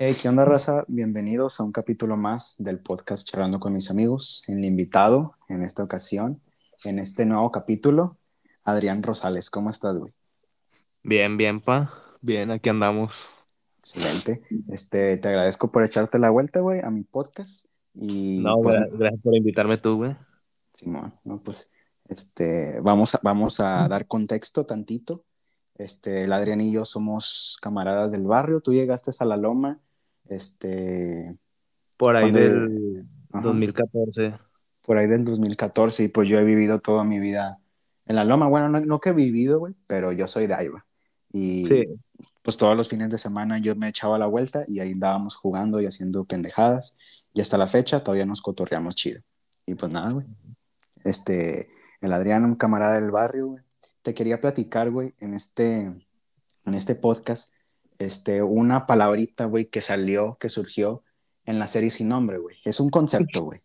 Hey, ¿qué onda, raza? Bienvenidos a un capítulo más del podcast Charlando con mis amigos. El invitado en esta ocasión, en este nuevo capítulo, Adrián Rosales. ¿Cómo estás, güey? Bien, bien, pa. Bien, aquí andamos. Excelente. Este, te agradezco por echarte la vuelta, güey, a mi podcast. Y No, pues, gra- gracias por invitarme tú, güey. Simón, no, pues, este, vamos a, vamos a dar contexto tantito. Este, el Adrián y yo somos camaradas del barrio. Tú llegaste a la Loma, este, Por ahí del ajá. 2014. por ahí del 2014 y pues yo he vivido toda mi vida en la loma. Bueno, no, no que he vivido, güey, pero yo soy de ahí, güey. Y Sí. pues todos los fines de semana yo me echaba la vuelta y ahí andábamos jugando y haciendo pendejadas. Y hasta la fecha todavía nos cotorreamos chido. Y pues nada, güey. Este, el Adrián, un camarada del barrio, güey. Te quería platicar, güey, en este, en este podcast, este, una palabrita, güey, que salió, que surgió en la serie Sin Nombre, güey. Es un concepto, güey.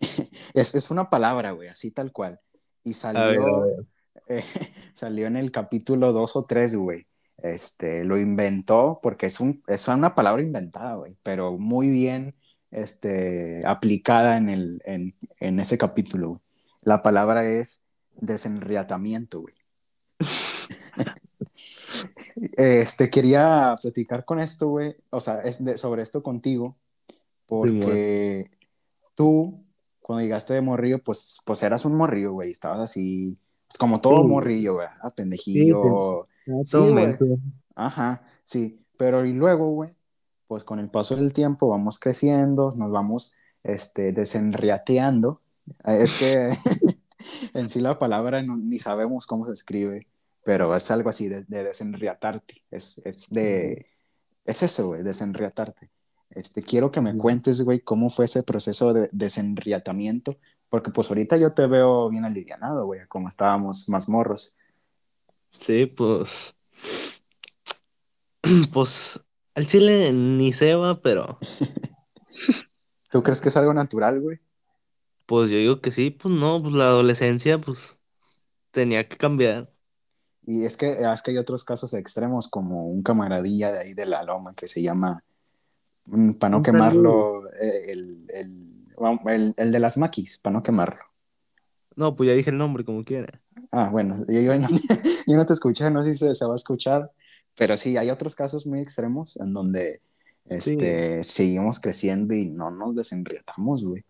es, es una palabra, güey, así tal cual. Y A ver, a salió, ver. eh, salió en el capítulo 2 o 3, güey. Este, lo inventó porque es, un, es una palabra inventada, güey, pero muy bien este, aplicada en, el, en, en ese capítulo. La palabra es desenriatamiento, güey. Este, quería platicar con esto, güey, o sea, es de- sobre esto contigo, porque tú, cuando llegaste de morrillo, pues, pues eras un morrillo, güey, estabas así, pues, como todo Sí. morrillo, güey, ah, pendejillo, En Sí, momento. Ajá, sí, pero y luego, güey, pues con el paso del tiempo vamos creciendo, nos vamos este, desenriateando. Es que en sí la palabra no- ni sabemos cómo se escribe, pero es algo así de, de desenriatarte. Es, es de, es eso, güey, desenriatarte. Este, quiero que me cuentes, güey, cómo fue ese proceso de desenriatamiento, porque pues ahorita yo te veo bien alivianado, güey, como estábamos más morros. Sí, pues. Pues al chile ni se va, pero ¿Tú crees que es algo natural, güey? pues yo digo que sí, pues no, pues la adolescencia, pues tenía que cambiar. Y es que, es que hay otros casos extremos, como un camaradilla de ahí de la loma que se llama, para no quemarlo, eh, el, el, el- el de las maquis, para no quemarlo. No, pues ya dije el nombre como quiera. Ah, bueno, yo, yo no, yo no te escuché, no sé si se, se va a escuchar, pero sí, hay otros casos muy extremos en donde este, seguimos creciendo y no nos desenriatamos, güey.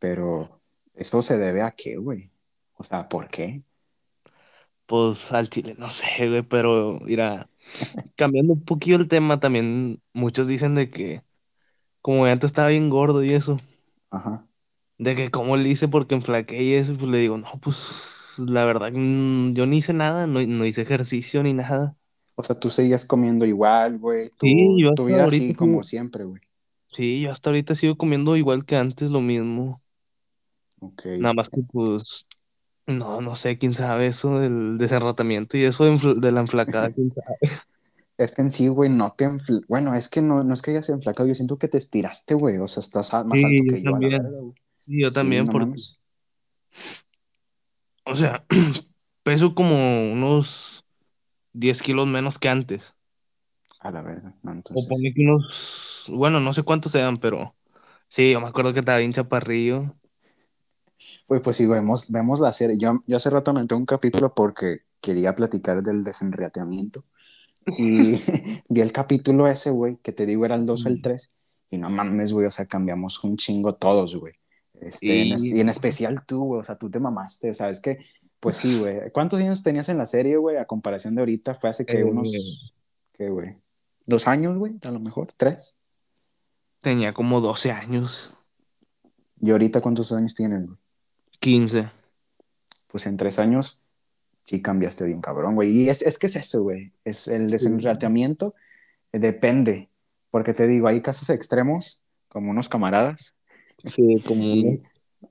Pero eso se debe a qué, güey. O sea, ¿por qué? Pues al chile, no sé, güey, pero mira, cambiando un poquillo el tema, también muchos dicen de que como antes estaba bien gordo y eso, Ajá. de que cómo le hice porque enflaqué y eso, pues le digo, no, pues la verdad, mm, yo ni hice nada, no, no hice ejercicio ni nada. O sea, tú seguías comiendo igual, güey. Tu, Sí, yo tu hasta vida así ahorita como siempre, güey. Sí, yo hasta ahorita sigo comiendo igual que antes, lo mismo. Ok. Nada más que pues, no, no sé, quién sabe eso del deserratamiento y eso de, la enflacada, quién sabe. Es que en sí, güey, no te enfl... Bueno, es que no, no es que hayas enflacado, yo siento que te estiraste, güey. O sea, estás más Sí, alto que yo también. güey. Sí, yo Sí, también, no porque, mames. o sea, peso como unos 10 kilos menos que antes. A la verga. No, O entonces. pone que unos, bueno, no sé cuántos sean, pero sí, yo me acuerdo que estaba bien chaparrillo. Güey, pues sí, vemos, vemos la serie. Yo, yo hace rato aventé un capítulo porque quería platicar del desenriateamiento. Y vi el capítulo ese, güey, que te digo era el 2 o el 3. Y no mames, güey, o sea, cambiamos un chingo todos, güey. Este, en Y- en especial tú, güey, o sea, tú te mamaste, o sea, es que, pues sí, güey. ¿Cuántos años tenías en la serie, güey? A comparación de ahorita, fue hace que Eh, unos, ¿qué, güey? ¿Dos años, güey? A lo mejor, ¿tres? Tenía como 12 años, ¿Y ahorita cuántos años tienes, güey? 15. Pues en tres años sí cambiaste bien, cabrón, güey. Y es, es que es eso, güey. Es el desenrateamiento, eh, depende. Porque te digo, hay casos extremos, como unos camaradas, Sí, como y,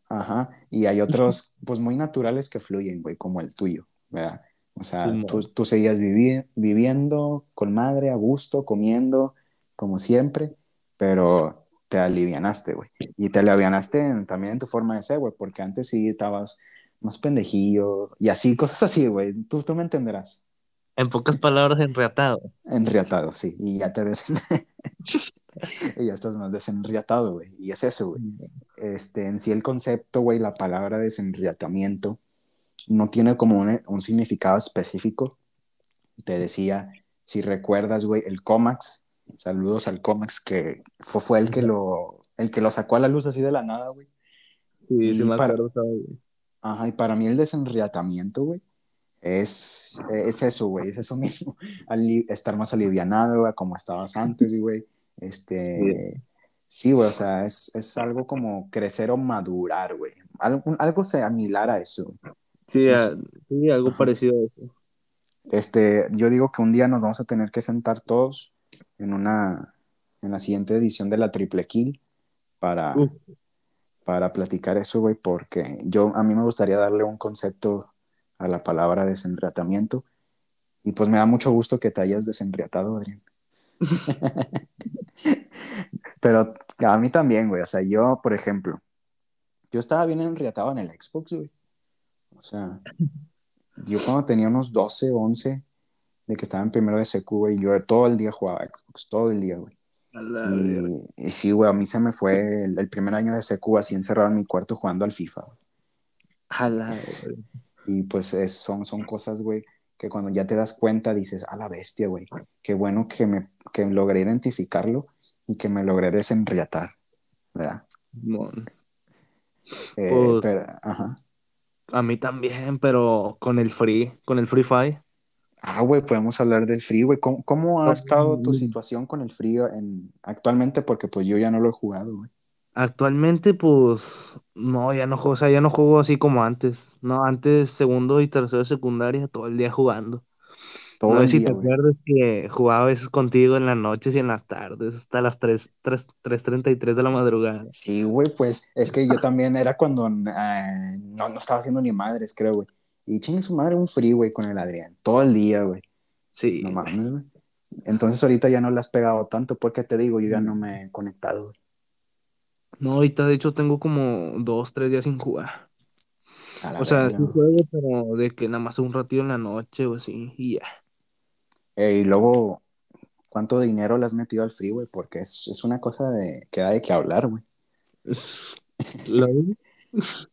ajá, y hay otros, pues muy naturales que fluyen, güey, como el tuyo, ¿verdad? O sea, tú, tú seguías vivi- viviendo con madre, a gusto, comiendo, como siempre, pero te alivianaste, güey. Y te alivianaste en- también en tu forma de ser, güey, porque antes sí estabas más pendejillo y así, cosas así, güey. Tú, tú me entenderás. En pocas palabras, enreatado. Enriatado, sí, y ya te des... y ya estás más desenriatado, güey. Y es eso, güey. Este, en sí el concepto, güey, la palabra desenriatamiento no tiene como un, un significado específico. Te decía, si recuerdas, güey, el Comax, saludos al Comax, que fue, fue el que lo el que lo sacó a la luz así de la nada, güey. Sí, sí Y me para- acuerdo, güey. Ajá, y para mí el desenriatamiento, güey, es, es eso, güey, es eso mismo. Ali- estar más alivianado, güey, como estabas antes, güey. Este, sí, güey, o sea, es, es algo como crecer o madurar, güey. Algo, algo similar a eso. Sí, a- sí, algo Ajá. parecido a eso. Este, yo digo que un día nos vamos a tener que sentar todos en una, en la siguiente edición de la Triple Kill para, Uf. para platicar eso, güey, porque yo, a mí me gustaría darle un concepto a la palabra desenriatamiento y pues me da mucho gusto que te hayas desenriatado, Adrián. Pero a mí también, güey, o sea, yo, por ejemplo, yo estaba bien enriatado en el Xbox, güey. O sea, yo cuando tenía unos 12, 11, de que estaba en primero de secu, güey, yo todo el día jugaba Xbox, todo el día, güey. Y, y sí, güey, a mí se me fue el, el primer año de secu así encerrado en mi cuarto jugando al FIFA, güey. A la. Y pues es- son, son cosas, güey, que cuando ya te das cuenta dices, a la bestia, güey, qué bueno que me que logré identificarlo y que me logré desenriatar, ¿verdad? Eh, Pues- pero, ajá. A mí también, pero con el Free, con el Free Fire. Ah, güey, podemos hablar del frío, güey. ¿Cómo, cómo ha estado tu situación con el frío en, actualmente? Porque pues yo ya no lo he jugado, güey. Actualmente, pues, no, ya no juego, o sea, ya no juego así como antes. No, antes, segundo y tercero de secundaria, todo el día jugando. Todo no el sé si te acuerdas que jugaba a veces contigo en las noches y en las tardes, hasta las 3, 3, 3.33 de la madrugada. Sí, güey, pues es que yo también era cuando eh, no, no estaba haciendo ni madres, creo, güey. Y chingue su madre un free, güey, con el Adrián. Todo el día, güey. Sí, No güey. mames, güey. Entonces ahorita ya no le has pegado tanto porque te digo, yo ya no me he conectado, güey. No, ahorita de hecho tengo como dos, tres días sin jugar. O sea, sí juego, pero de que nada más un ratito en la noche o así, y ya. Eh, y luego, ¿cuánto dinero le has metido al free, güey? Porque es, es una cosa de que da de qué hablar, güey.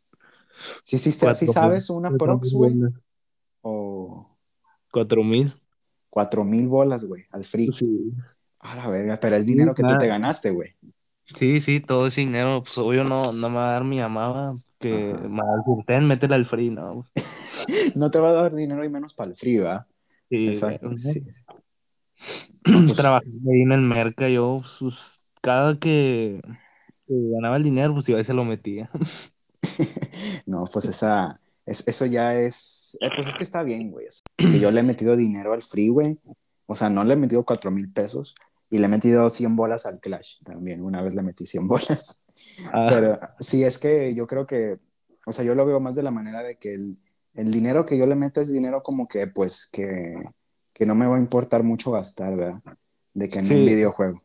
Lo- Sí, sí, sí, sabes una prox, güey. O Cuatro mil. cuatro mil bolas, güey, al free. Sí. A la verga, pero es dinero que tú te ganaste, güey. Sí, sí, todo ese dinero, pues obvio no, no me va a dar mi mamá, va, que Ajá. me va a métele al free, ¿no? güey. No te va a dar dinero y menos para el free, ¿verdad? Sí, Exacto. Sí, sí. No, pues, Trabajando ahí en el merca, yo, pues, cada que, que ganaba el dinero, pues iba y se lo metía. no, pues esa, es, eso ya es, eh, pues es que está bien, güey. Que yo le he metido dinero al free, güey. O sea, no le he metido cuatro mil pesos y le he metido 100 bolas al Clash también. Una vez le metí 100 bolas. Ah, Pero sí, es que yo creo que, o sea, yo lo veo más de la manera de que el, el dinero que yo le meto es dinero como que, pues, que, que no me va a importar mucho gastar, ¿verdad? De que en Sí. un videojuego,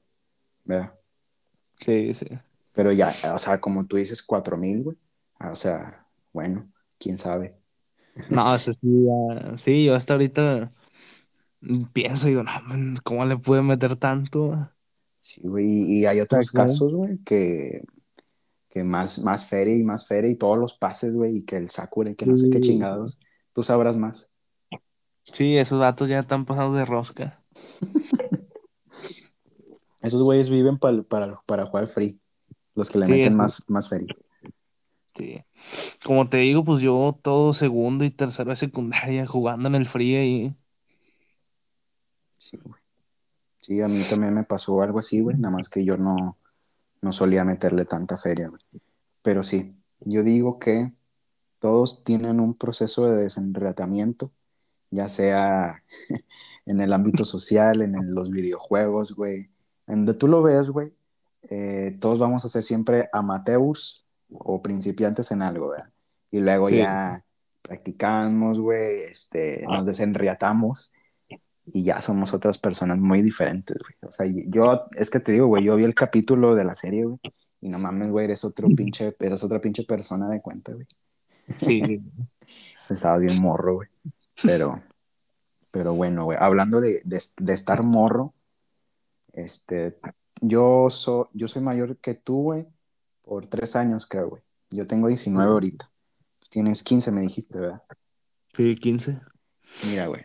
¿verdad? sí, sí. Pero ya, o sea, como tú dices, cuatro mil, güey. Ah, O sea, bueno, quién sabe. No, eso sí, ya- sí, yo hasta ahorita pienso y digo, no, man, ¿cómo le pude meter tanto? Sí, güey. Y, hay otros casos, güey, que, que más, más feria y más feria y todos los pases, güey, y que el Sakura y que no sé qué chingados. Tú sabrás más. Sí, esos datos ya están pasados de rosca. Esos güeyes viven pal- para, para jugar free. Los que le Sí, meten eso- más, más feria. Sí. Como te digo, pues yo todo segundo y tercero de secundaria jugando en el free y Sí, güey. Sí, a mí también me pasó algo así, güey. Nada más que yo no, no solía meterle tanta feria, güey. Pero sí, yo digo que todos tienen un proceso de desenratamiento, ya sea en el ámbito social, en los videojuegos, güey. En donde tú lo veas, güey, eh, todos vamos a ser siempre amateurs o principiantes en algo, ¿verdad? Y luego Sí. ya practicamos, güey, este, nos desenriatamos y ya somos otras personas muy diferentes, güey. O sea, yo, es que te digo, güey, yo vi el capítulo de la serie, güey, y no mames, güey, eres otro pinche, eres otra pinche persona de cuenta, güey. sí, Estabas bien morro, güey. Pero, pero bueno, güey, hablando de, de, de estar morro, este, Yo, so, yo soy mayor que tú, güey, por tres años, creo, güey. Yo tengo 19 ahorita. Tienes 15, me dijiste, ¿verdad? Sí, 15. Mira, güey.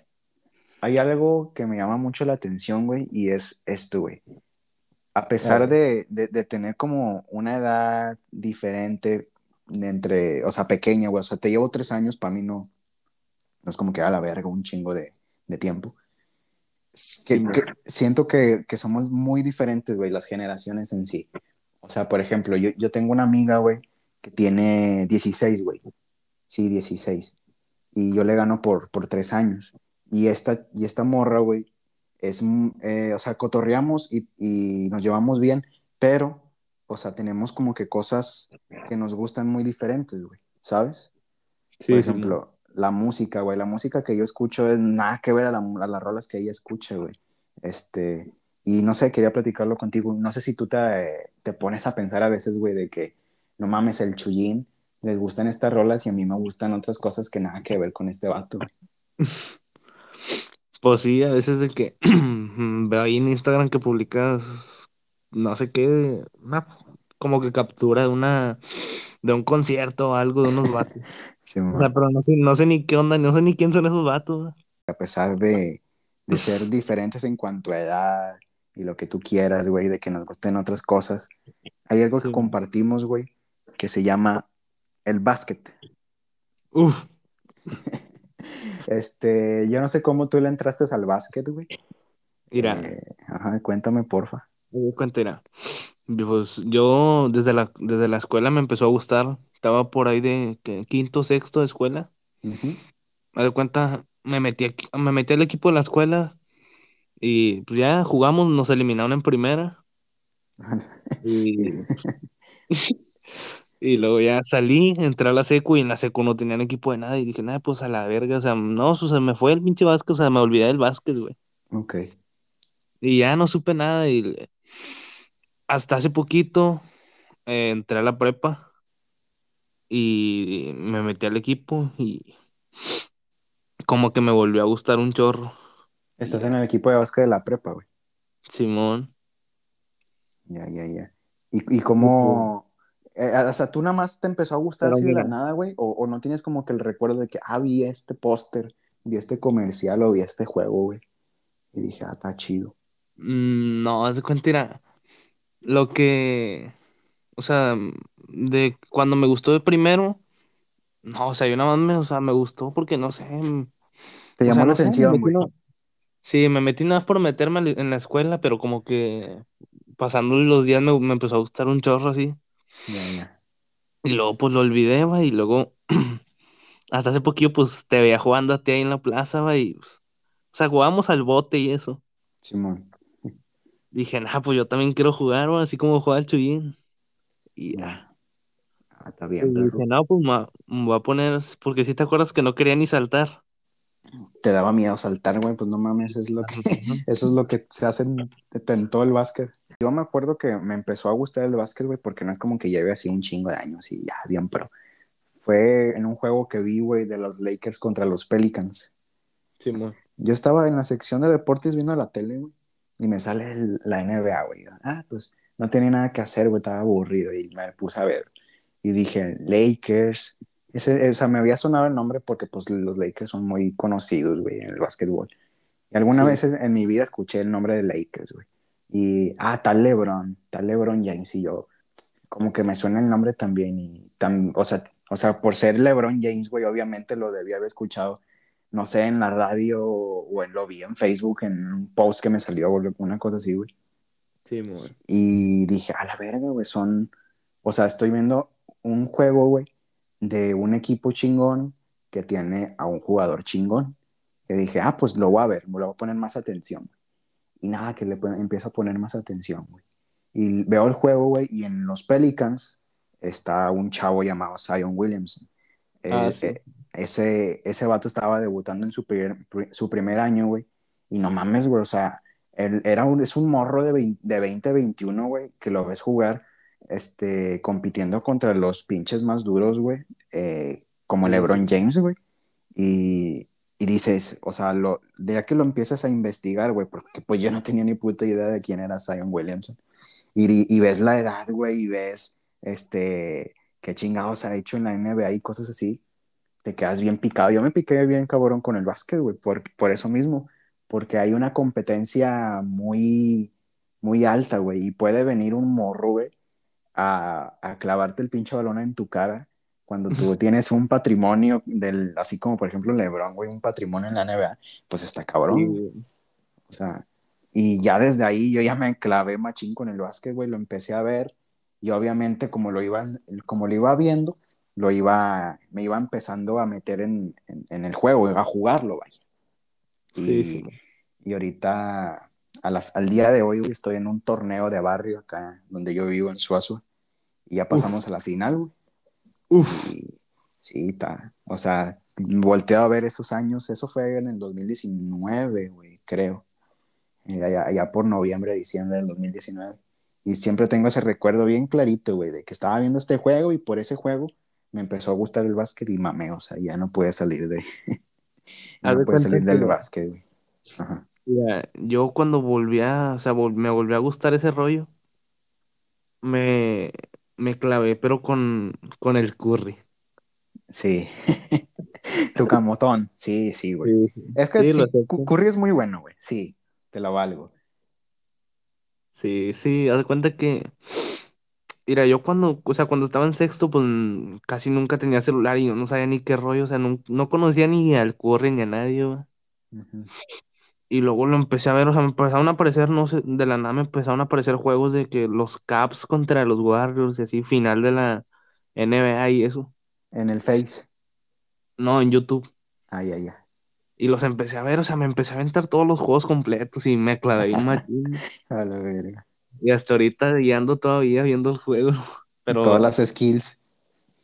Hay algo que me llama mucho la atención, güey, y es esto, güey. A pesar de, de, de, tener como una edad diferente, de entre, o sea, pequeña, güey, o sea, te llevo tres años, para mí no, no es como que a la verga un chingo de, de tiempo. Que, que, siento que, que, somos muy diferentes, güey, las generaciones en sí. O sea, por ejemplo, yo, yo tengo una amiga, güey, que tiene 16, güey. Sí, 16. Y yo le gano por, por tres años. Y esta, y esta morra, güey, es, eh, o sea, cotorreamos y, y, nos llevamos bien, pero, o sea, tenemos como que cosas que nos gustan muy diferentes, güey, ¿sabes? Sí, por ejemplo, sí. la música, güey, la música que yo escucho es nada que ver a, la, a las rolas que ella escucha, güey. Este, y no sé, quería platicarlo contigo. No sé si tú te, te pones a pensar a veces, güey, de que no mames, el chullín, les gustan estas rolas y a mí me gustan otras cosas que nada que ver con este vato. Pues sí, a veces de que veo ahí en Instagram que publicas no sé qué, una, como que captura de una de un concierto o algo de unos vatos. sí, o sea, pero no sé, no sé ni qué onda, no sé ni quién son esos vatos. A pesar de, de ser diferentes en cuanto a edad y lo que tú quieras, güey, de que nos gusten otras cosas, hay algo sí. que compartimos, güey, que se llama el básquet. Uf. este, yo no sé cómo tú le entraste al básquet, güey. Mira. Eh, ajá, cuéntame, porfa. Cuéntame. Pues yo desde la, desde la escuela me empezó a gustar. Estaba por ahí de quinto, sexto de escuela. Uh -huh. Me doy cuenta, me metí, aquí, me metí al equipo de la escuela y pues ya jugamos, nos eliminaron en primera. y... Y luego ya salí, entré a la secu y en la secu no tenían equipo de nada. Y dije, nada, pues a la verga. O sea, no, o sea, me fue el pinche básquet, o sea, me olvidé del básquet, güey. Ok. Y ya no supe nada. Y hasta hace poquito eh, entré a la prepa y me metí al equipo y como que me volvió a gustar un chorro. Estás en el equipo de básquet de la prepa, güey. Simón. Ya, ya, ya. ¿Y, y cómo...? Eh, o sea, ¿tú nada más te empezó a gustar Pero así mira. de la nada, güey? O, ¿O, no tienes como que el recuerdo de que, ah, vi este póster, vi este comercial o vi este juego, güey? Y dije, ah, está chido. Mm, no, haz de cuenta, era lo que, o sea, de cuando me gustó de primero, no, o sea, yo nada más me, o sea, me gustó porque, no sé. Te llamó sea, la no atención, sé, güey. no, sí, me metí nada más por meterme en la escuela, pero como que pasando los días me, me empezó a gustar un chorro así. Y luego pues lo olvidé, va, y luego hasta hace poquillo pues te veía jugando a ti ahí en la plaza, va, y pues, o sea, jugábamos al bote y eso. Simón. Dije, nah, pues yo también quiero jugar, va, así como juega el Chuyín. Y ya. Ah, está bien, Y dije, no, pues me, me voy a poner, porque si te acuerdas que no quería ni saltar. Te daba miedo saltar, güey, pues no mames, es lo que, eso es lo que se hace en, en todo el básquet. Yo me acuerdo que me empezó a gustar el básquet, güey, porque no es como que lleve así un chingo de años y ya, bien, pero fue en un juego que vi, güey, de los Lakers contra los Pelicans. Sí, muy. Yo estaba en la sección de deportes viendo la tele, güey, y me sale el, la NBA, güey. Ah, pues no tenía nada que hacer, güey, estaba aburrido y me puse a ver. Y dije, Lakers. Ese, esa, me había sonado el nombre porque, pues, los Lakers son muy conocidos, güey, en el básquetbol. Y alguna Sí. vez en mi vida escuché el nombre de Lakers, güey. Y, ah, tal LeBron, tal LeBron James. Y yo, como que me suena el nombre también. Y tan, o, sea, o sea, por ser LeBron James, güey, obviamente lo debía haber escuchado, no sé, en la radio o en, lo vi en Facebook, en un post que me salió, una cosa así, güey. Sí, muy. Y dije, a la verga, güey, son. O sea, estoy viendo un juego, güey, de un equipo chingón que tiene a un jugador chingón. Y dije, ah, pues lo voy a ver, me lo voy a poner más atención. Y nada, que le empiezo a poner más atención, güey. Y veo el juego, güey, y en los Pelicans está un chavo llamado Zion Williamson. Ah, Eh, sí. eh, ese, ese vato estaba debutando en su primer, pri- su primer año, güey. Y no mames, güey, o sea, él era un, es un morro de 20, de 20 21, güey, que lo ves jugar este, compitiendo contra los pinches más duros, güey, eh, como LeBron. James, güey. Y, y dices, o sea, lo, de ya que lo empiezas a investigar, güey, porque pues yo no tenía ni puta idea de quién era Zion Williamson. Y, y ves la edad, güey, y ves, este, qué chingados ha hecho en la NBA y cosas así, te quedas bien picado. Yo me piqué bien cabrón con el básquet, güey, por, por eso mismo, porque hay una competencia muy, muy alta, güey, y puede venir un morro, güey, a, a clavarte el pinche balón en tu cara cuando tú tienes un patrimonio del, así como por ejemplo LeBron, güey, un patrimonio en la NBA, pues está cabrón. Sí. O sea, y ya desde ahí yo ya me clavé machín con el básquet, güey, lo empecé a ver y obviamente como lo iba, como lo iba viendo, lo iba, me iba empezando a meter en, en, en el juego, a jugarlo, vaya. Y, Sí, sí. y ahorita, a la- al día de hoy, güey, estoy en un torneo de barrio acá donde yo vivo, en Suazo, y ya pasamos a la final, güey. Uf, Y sí, está. O sea, volteo a ver esos años. Eso fue en el 2019, güey, creo. Eh, Allá, allá por noviembre, diciembre del 2019. Y siempre tengo ese recuerdo bien clarito, güey, de que estaba viendo este juego y por ese juego me empezó a gustar el básquet y mamé, o sea, ya no pude salir de. no de pude salir del que- básquet, güey. Ajá. Mira, yo cuando volví a, o sea, vol- me volvió a gustar ese rollo, me, me clavé, pero con, con el curry. Sí. tu camotón. Sí, sí, güey. Sí, sí. Es que Sí, sí, lo acepto. Cu- Curry es muy bueno, güey. Sí, te lo valgo. Sí, sí, haz de cuenta que, mira, yo cuando, o sea, cuando estaba en sexto, pues mm, casi nunca tenía celular y yo no sabía ni qué rollo, o sea, no, no conocía ni al Curry ni a nadie, güey. Ujú. Y luego lo empecé a ver, o sea, me empezaron a aparecer, no sé, de la nada me empezaron a aparecer juegos de que los Caps contra los Warriors y así, final de la NBA y eso. En el Face. No, en YouTube. Ay, ay, ay. Y los empecé a ver, o sea, me empecé a aventar todos los juegos completos y me clavé machín. A la verga. Y hasta ahorita ya ando todavía viendo el juego. Pero Todas las skills.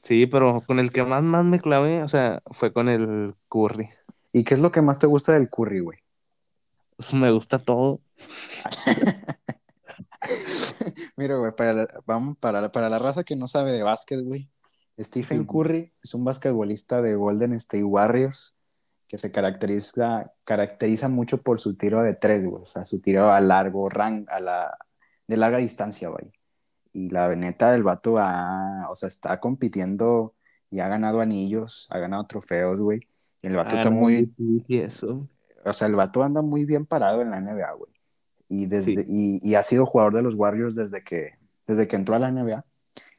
sí, pero con el que más, más me clavé, o sea, fue con el Curry. ¿Y qué es lo que más te gusta del Curry, güey? Pues, me gusta todo. Mira, güey, para la, vamos, para, la- para la raza que no sabe de básquet, güey. Stephen Sí. Curry es un basquetbolista de Golden State Warriors que se caracteriza, caracteriza mucho por su tiro de tres, güey. O sea, su tiro a largo rango, a la, de larga distancia, güey. Y la neta del vato ha, o sea, está compitiendo y ha ganado anillos, ha ganado trofeos, güey. Y el vato Ah, está muy, y eso. O sea, el vato anda muy bien parado en la NBA, güey. Y, desde, Sí. y, y ha sido jugador de los Warriors desde que, desde que entró a la NBA.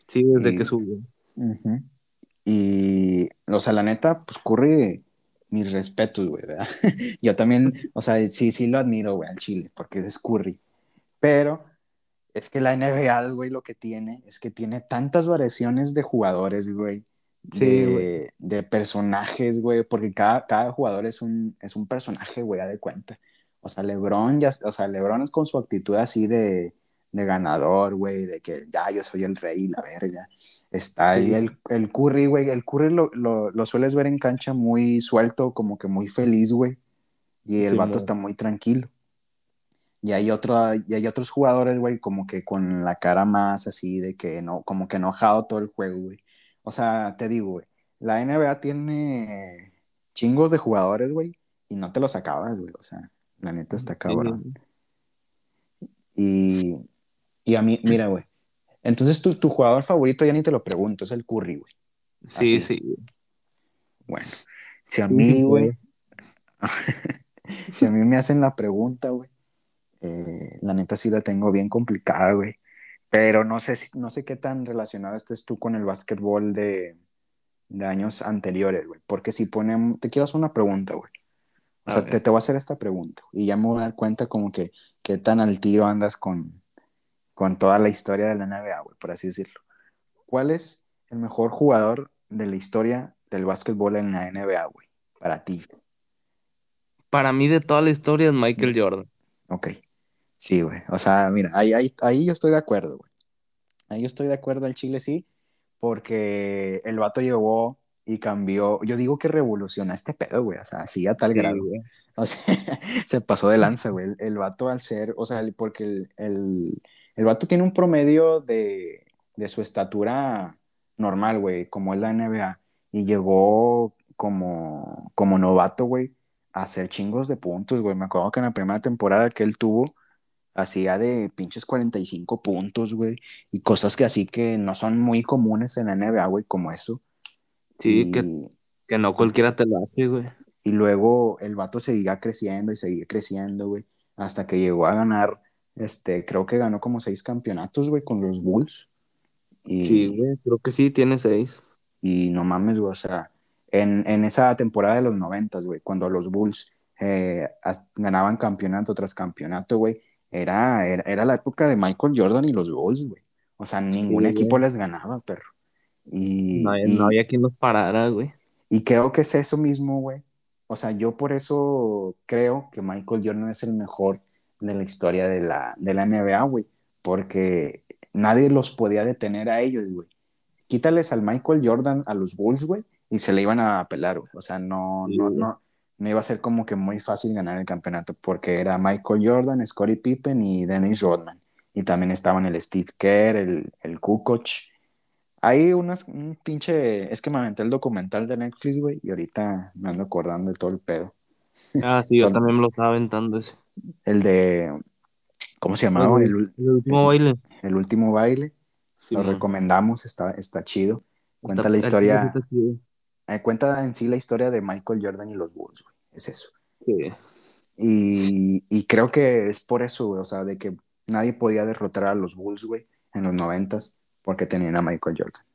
Sí, desde Y- que subió. Y, o sea, la neta, pues Curry, mis respetos, güey, ¿verdad? Yo también, o sea, sí, sí lo admiro, güey, al Chile, porque es Curry. Pero es que la NBA, güey, lo que tiene es que tiene tantas variaciones de jugadores, güey. Sí, de, de personajes, güey, porque cada, cada jugador es un, es un personaje, güey, a de cuenta. O sea, LeBron, ya, o sea, LeBron es con su actitud así de, de ganador, güey, de que ya yo soy el rey, la verga. Está Sí. ahí el, el Curry, güey, el Curry lo, lo, lo sueles ver en cancha muy suelto, como que muy feliz, güey, y el Sí, vato está muy tranquilo. Y hay, otro, y hay otros jugadores, güey, como que con la cara más así de que no, como que enojado todo el juego, güey. O sea, te digo, güey, la NBA tiene chingos de jugadores, güey, y no te los acabas, güey. O sea, la neta está cabrón. Y, y a mí, mira, güey. Entonces tu, tu jugador favorito ya ni te lo pregunto, es el Curry, güey. Sí, Así. sí. Bueno, si a mí, güey, si a mí me hacen la pregunta, güey, eh, la neta sí la tengo bien complicada, güey. Pero no sé, no sé qué tan relacionado estés tú con el básquetbol de, de años anteriores, güey. Porque si ponemos, te quiero hacer una pregunta, güey. O sea, te, te voy a hacer esta pregunta y ya me voy a dar cuenta como que qué tan al andas con, con toda la historia de la NBA, güey, por así decirlo. ¿Cuál es el mejor jugador de la historia del básquetbol en la NBA, güey? Para ti. Para mí de toda la historia es Michael Jordan. Ok. Sí, güey. O sea, mira, ahí, ahí, ahí yo estoy de acuerdo, güey. Ahí yo estoy de acuerdo al Chile, sí, porque el vato llegó y cambió. Yo digo que revoluciona este pedo, güey. O sea, así a tal Sí, grado. güey. O sea, se pasó de lanza, güey. El, el vato al ser, o sea, porque el, el, el vato tiene un promedio de, de su estatura normal, güey, como es la NBA. Y llegó como, como novato, güey, a hacer chingos de puntos, güey. Me acuerdo que en la primera temporada que él tuvo, hacía de pinches 45 puntos, güey, y cosas que así que no son muy comunes en la NBA, güey, como eso. Sí, y, que, que no cualquiera te lo hace, güey. y luego el vato seguía creciendo y seguía creciendo, güey, hasta que llegó a ganar, este, creo que ganó como seis campeonatos, güey, con los Bulls. Y, Sí, güey, creo que sí, tiene seis. y no mames, güey, o sea, en, en esa temporada de los noventas, güey, cuando los Bulls eh, ganaban campeonato tras campeonato, güey, era, era, era la época de Michael Jordan y los Bulls, güey. O sea, ningún equipo les ganaba, perro. Y, No, había- y- no había quien los parara, güey. y creo que es eso mismo, güey. O sea, yo por eso creo que Michael Jordan es el mejor de la historia de la, de la NBA, güey. Porque nadie los podía detener a ellos, güey. Quítales al Michael Jordan a los Bulls, güey, y se le iban a pelar, güey. O sea, no, Sí, no, no, no iba a ser como que muy fácil ganar el campeonato, porque era Michael Jordan, Scottie Pippen y Dennis Rodman. Y también estaban el Steve Kerr, el, el Kukoc. Hay unas, un pinche, es que me aventé el documental de Netflix, güey, y ahorita me ando acordando de todo el pedo. Ah, sí, yo también me lo estaba aventando ese. El de, ¿cómo se llamaba? El, El, el último baile. el último baile. Sí, Lo recomendamos, está, está chido. Cuenta Está- la historia, está chido. Eh, cuenta en sí la historia de Michael Jordan y los Bulls, güey. Es eso. Sí. Y, y creo que es por eso, güey, o sea, de que nadie podía derrotar a los Bulls, güey, en los noventas, porque tenían a Michael Jordan.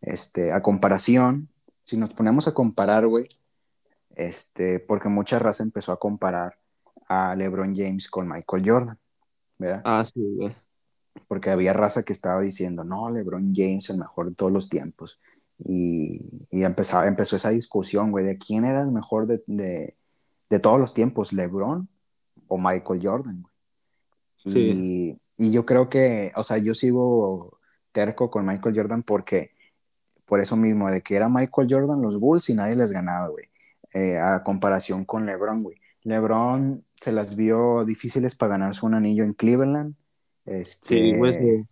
Este, a comparación, si nos ponemos a comparar, güey, este, porque mucha raza empezó a comparar a LeBron James con Michael Jordan, ¿verdad? Ah, sí, güey. porque había raza que estaba diciendo, no, LeBron James el mejor de todos los tiempos. Y, y empezaba, empezó esa discusión, güey, de quién era el mejor de, de, de todos los tiempos, LeBron o Michael Jordan, güey. Sí. Y, y yo creo que, o sea, yo sigo terco con Michael Jordan porque, por eso mismo, de que era Michael Jordan los Bulls y nadie les ganaba, güey, eh, a comparación con LeBron, güey. LeBron se las vio difíciles para ganarse un anillo en Cleveland. Este, Sí, güey.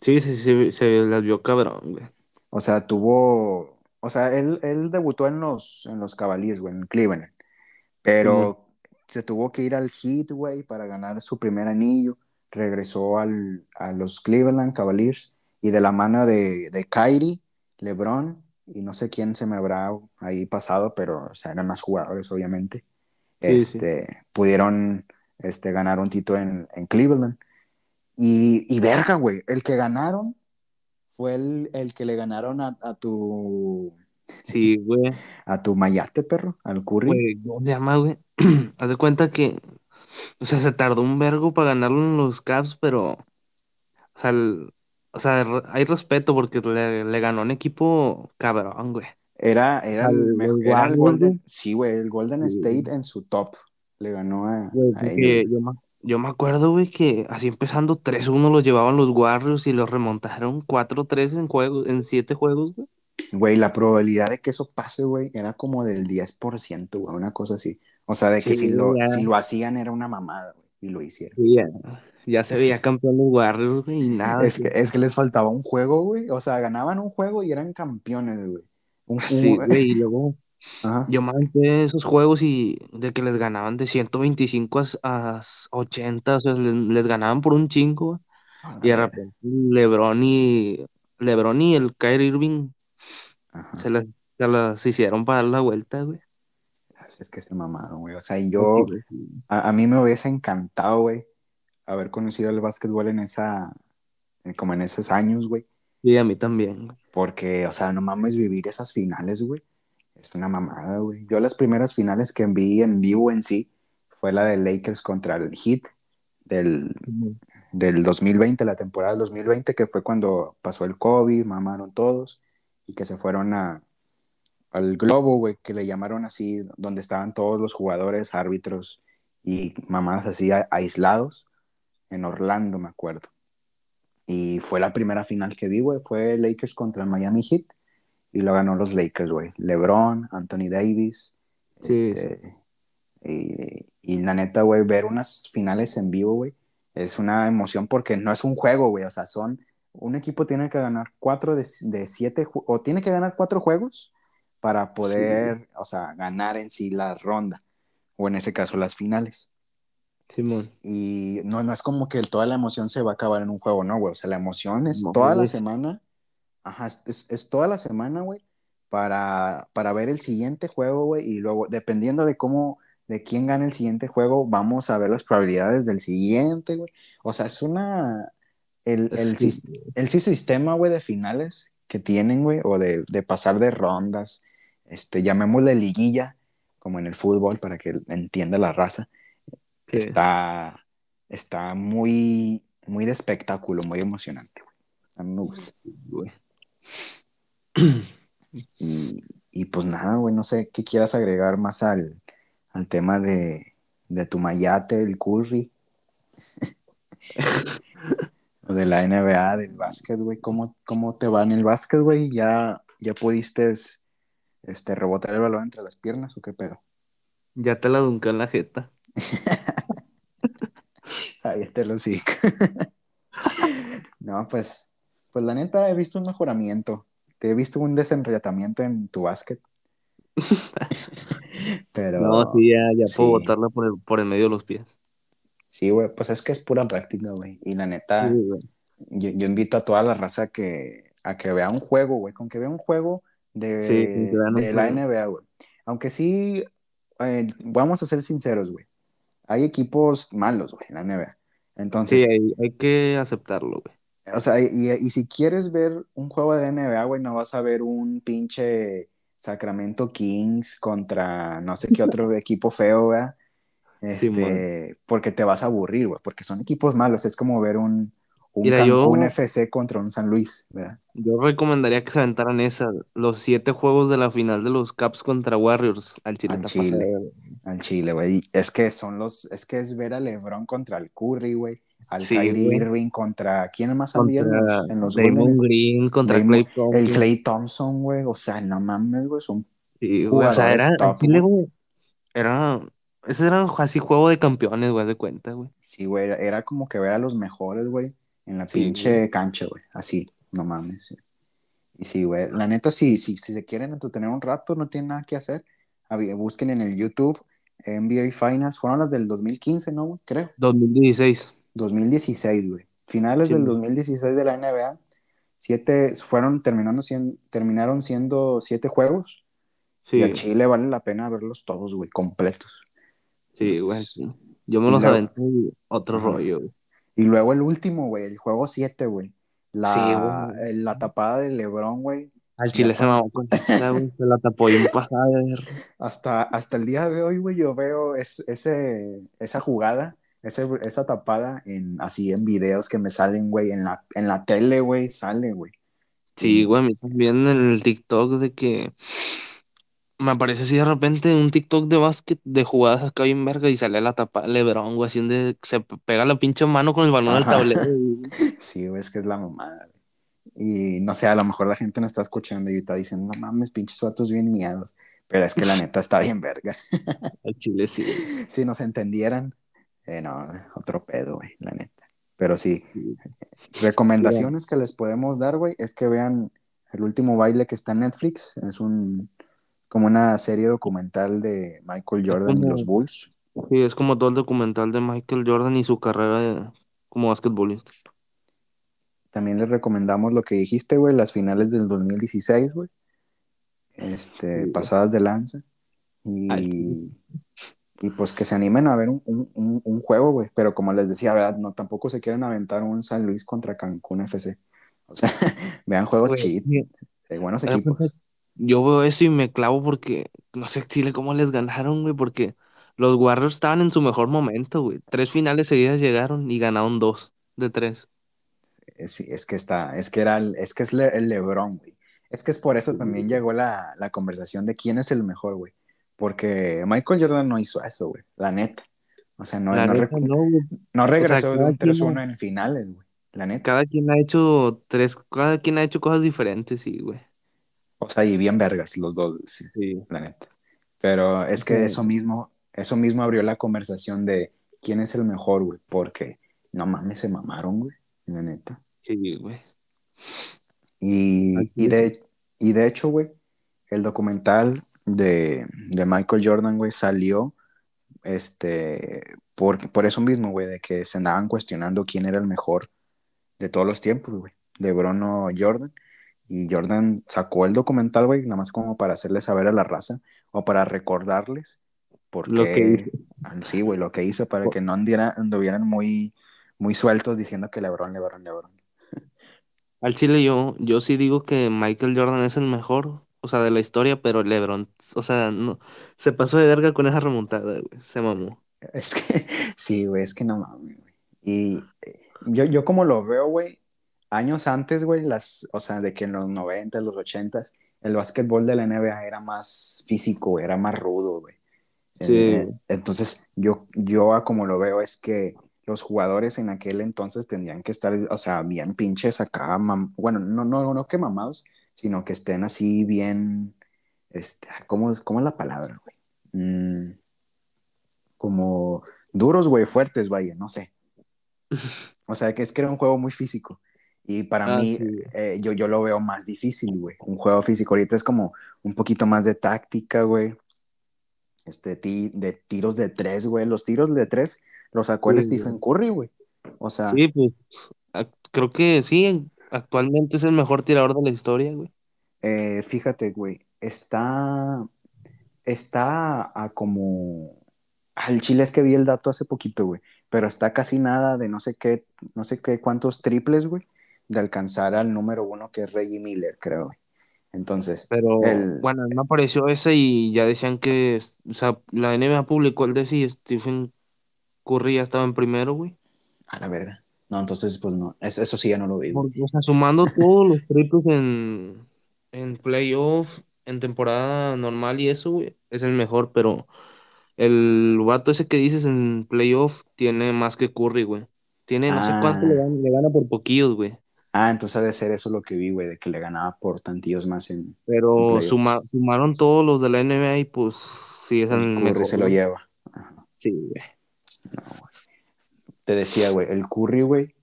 Sí, sí, sí, sí, se las vio cabrón, güey. O sea, tuvo. O sea, él, él debutó en los, en los Cavaliers, güey, en Cleveland. Pero se tuvo que ir al Heat, güey, para ganar su primer anillo. Regresó al, a los Cleveland Cavaliers. Y de la mano de, de Kyrie, LeBron, y no sé quién se me habrá ahí pasado, pero o sea, eran más jugadores, obviamente. Sí, sí. este, Pudieron este, ganar un título en, en Cleveland. Y, y verga, güey, el que ganaron fue el, el que le ganaron a, a tu Sí, güey. a tu Mayate, perro, al Curry. Güey, ¿cómo se llama, güey? Haz de cuenta que, o sea, se tardó un vergo para ganarlo en los Caps, pero, o sea, el- o sea, hay respeto porque le, le ganó un equipo cabrón, güey. Era, era, el, mejor- era el Golden, güey. sí, güey, el Golden. State en su top. Le ganó a, Güey, a ellos. yo me, yo me acuerdo, güey, que así empezando 3-1 los llevaban los Warriors y los remontaron 4-3 en juegos, en 7 juegos, güey. Güey, la probabilidad de que eso pase, güey, era como del 10%, güey, una cosa así. O sea, de que Sí, si lo, si lo hacían era una mamada, güey, y lo hicieron. Ya, ya se veía campeón los Warriors, güey, y nada. Es que, es que les faltaba un juego, güey. O sea, ganaban un juego y eran campeones, güey. Un, Sí, güey, y luego Ajá. yo aventé esos juegos y de que les ganaban de 125 a, a 80, o sea, les, les ganaban por un chingo, Y de repente LeBron y LeBron y el Kyrie Irving Ajá. se las, se las hicieron para dar la vuelta, güey. Así es que se mamaron, güey. O sea, y yo, a, a mí me hubiese encantado, güey, haber conocido el básquetbol en esa, en- como en esos años, güey. Sí, a mí también. Porque, o sea, no mames vivir esas finales, güey. Es una mamada, güey. Yo las primeras finales que vi en vivo en sí fue la de Lakers contra el Heat del, del 2020, la temporada del 2020, que fue cuando pasó el COVID, mamaron todos y que se fueron a, al globo, güey, que le llamaron así, donde estaban todos los jugadores, árbitros y mamadas así a- aislados en Orlando, me acuerdo. Y fue la primera final que vi, güey, fue Lakers contra el Miami Heat y lo ganó los Lakers, güey. LeBron, Anthony Davis, Sí, este, y, y la neta, güey, ver unas finales en vivo, güey, es una emoción porque no es un juego, güey, o sea, son, un equipo tiene que ganar cuatro de, de siete, o tiene que ganar cuatro juegos para poder, o sea, ganar en sí la ronda, o en ese caso las finales. Simón. Y no, no es como que toda la emoción se va a acabar en un juego, no, güey. O sea, la emoción es No, toda la semana. Ajá, es, es- toda la semana, güey, para, para ver el siguiente juego, güey. Y luego, dependiendo de cómo, de quién gane el siguiente juego, vamos a ver las probabilidades del siguiente, güey. O sea, es una. El, el, Sí, el sistema, güey, de finales que tienen, güey, o de, de pasar de rondas, este, llamémosle liguilla, como en el fútbol, para que entienda la raza sí. está, está muy, muy de espectáculo, muy emocionante, güey. A mí me gusta. Sí, güey. Y, y pues nada, güey, no sé qué quieras agregar más al, al tema de, de tu mayate, el curry, o de la NBA, del básquet, güey. ¿Cómo, ¿Cómo te va en el básquet, güey? ¿Ya, ya pudiste este, rebotar el balón entre las piernas o qué pedo? Ya te la dunca en la jeta. Ahí te lo sigo. no, pues, pues la neta he visto un mejoramiento. Te he visto un desenrayatamiento en tu básquet. Pero No, sí, ya, ya sí. puedo botarla por el, por el medio de los pies. sí, güey, pues es que es pura práctica, güey. Y la neta, Sí, yo, yo invito a toda la raza que, a que vea un juego, güey. Con que vea un juego de, Sí, la juego. NBA, güey. Aunque sí, eh, vamos a ser sinceros, güey. Hay equipos malos, güey, en la NBA. Entonces, Sí, hay, hay que aceptarlo, güey. O sea, y, y si quieres ver un juego de NBA, güey, no vas a ver un pinche Sacramento Kings contra no sé qué otro equipo feo, güey. Este, porque te vas a aburrir, güey, porque son equipos malos. Es como ver un, un Mira, yo- Cancún FC contra un San Luis, ¿verdad? Yo recomendaría que se aventaran esa, los siete juegos de la final de los Caps contra Warriors al Chile. Al Chile. Al Chile, güey. Es que son los, es que es ver a LeBron contra el Curry, güey. Al Sí, Kyrie. Irving contra quién más había en los, Golden? Green, contra Draymond- Clay Thompson. El Clay Thompson, güey. O sea, no mames, güey. Son Sí, güey, o sea, era, top, Chile, güey. era, ese era así juego de campeones, güey, de cuenta, güey. Sí, güey, era- como que ver a los mejores, güey, en la Sí, pinche güey. cancha, güey, así, no mames. sí. Y sí, güey, la neta, sí, sí, si se quieren entretener un rato, no tienen nada que hacer, busquen en el YouTube NBA Finals, fueron las del 2015, ¿no, güey? Creo, 2016. 2016, güey. Finales Sí, del güey. 2016 de la NBA, siete, fueron terminando, cien- terminaron siendo siete juegos, Sí, y al Chile vale la pena verlos todos, güey, completos. sí, güey. sí. Yo me Y los aventé y otro rollo, güey. Y luego el último, güey, el juego 7, güey. La, Sí, güey. la tapada de Lebron, güey. Al Chile se mamó con se la tapó bien pasada de ver. Hasta, hasta el día de hoy, güey, yo veo es- ese, esa jugada, ese, esa tapada en, así en videos que me salen, güey, en la, en la tele, güey, sale, güey. Sí, güey, a mí también en el TikTok de que me aparece así de repente un TikTok de básquet de jugadas acá bien verga y sale la tapa Lebron, güey, así donde se pega la pinche mano con el balón al Ajá. tablero. güey. Sí, güey, es que es la mamada, güey. Y no sé, a lo mejor la gente no está escuchando y está diciendo, no mames, pinches vatos bien miados. Pero es que la neta está bien verga. Al Chile sí. Si nos entendieran, eh, no, otro pedo, güey, la neta. Pero sí, Sí. recomendaciones que les podemos dar, güey, es que vean El último baile que está en Netflix. Es un como una serie documental de Michael Jordan y los Bulls. Sí, es como todo el documental de Michael Jordan y su carrera de- como basquetbolista. También les recomendamos lo que dijiste, güey, las finales del 2016, güey. Este, Sí. pasadas de lanza. Y. y pues que se animen a ver un, un- un- juego, güey. Pero como les decía, ¿verdad? No, tampoco se quieren aventar un San Luis contra Cancún FC. O sea, vean juegos sí, de buenos equipos. Yo veo eso y me clavo porque no sé Chile cómo les ganaron, güey, porque los Warriors estaban en su mejor momento, güey. Tres finales seguidas llegaron y ganaron dos de tres. Eh, Sí, es que está, es que era, el- es que es le- el LeBron, güey. Es que es por eso también llegó la, la conversación de quién es el mejor, güey. Porque Michael Jordan no hizo eso, güey, la neta. O sea, no, no, neta, no, güey. no regresó de un quien 3-1 en finales, güey, la neta. Cada quien ha hecho tres, cada quien ha hecho cosas diferentes, sí, güey. O sea, y bien vergas los dos, sí, Sí. la neta. Pero es que Sí. eso mismo, eso mismo abrió la conversación de quién es el mejor, güey, porque no mames, se mamaron, güey, la neta. Sí, güey. Y, y, de, y de hecho, güey, el documental de, de Michael Jordan, güey, salió este, por, por eso mismo, güey, de que se andaban cuestionando quién era el mejor de todos los tiempos, güey, de Bruno Jordan. Y Jordan sacó el documental, güey, nada más como para hacerle saber a la raza o para recordarles por Lo que Sí, güey, lo que hizo para que no andiera- anduvieran muy, muy sueltos diciendo que LeBron, LeBron, LeBron. Al Chile yo, yo sí digo que Michael Jordan es el mejor, o sea, de la historia, pero LeBron, o sea, no, se pasó de verga con esa remontada, güey, se mamó. Es que, sí, güey, es que no mames, güey. Y eh, yo, yo como lo veo, güey, años antes, güey, las, o sea, de que en los 90, los 80, el básquetbol de la NBA era más físico, güey, era más rudo, güey. Sí. Eh, entonces, yo, yo como lo veo es que los jugadores en aquel entonces tendrían que estar, o sea, bien pinches acá, mam- bueno, no, no, no que mamados, sino que estén así bien, este, ¿cómo, es- cómo es la palabra, güey? Mm, como duros, güey, fuertes, vaya, no sé. O sea, que es que era un juego muy físico. Y para Ah, mí, sí, eh, yo, yo lo veo más difícil, güey. Un juego físico ahorita es como un poquito más de táctica, güey. Este, ti- de tiros de tres, güey. Los tiros de tres los sacó el Sí. Stephen Curry, güey. O sea, Sí, pues, ac- creo que sí, actualmente es el mejor tirador de la historia, güey. eh, fíjate, güey, está, está a como, al Chile es que vi el dato hace poquito, güey, pero está casi nada de no sé qué, no sé qué cuántos triples, güey, de alcanzar al número uno que es Reggie Miller, creo, güey. Entonces, Pero el, bueno, no apareció ese y ya decían que, o sea, la NBA publicó el de si Stephen Curry ya estaba en primero, güey. a la verga. No, entonces, pues no, es- eso sí ya no lo vi. Porque, o sea, sumando todos los triples en, en playoff, en temporada normal y eso, güey, es el mejor, pero el vato ese que dices en playoff tiene más que Curry, güey. Tiene no sé cuánto le Ah, gana, le gana por poquillos, güey. ah, entonces ha de ser eso lo que vi, güey, de que le ganaba por tantillos más en, en Pero suma- sumaron todos los de la NBA y pues sí es El el Curry mejor, se lo güey. lleva. Ajá. Sí, güey. No, güey. Te decía, güey, el Curry, güey,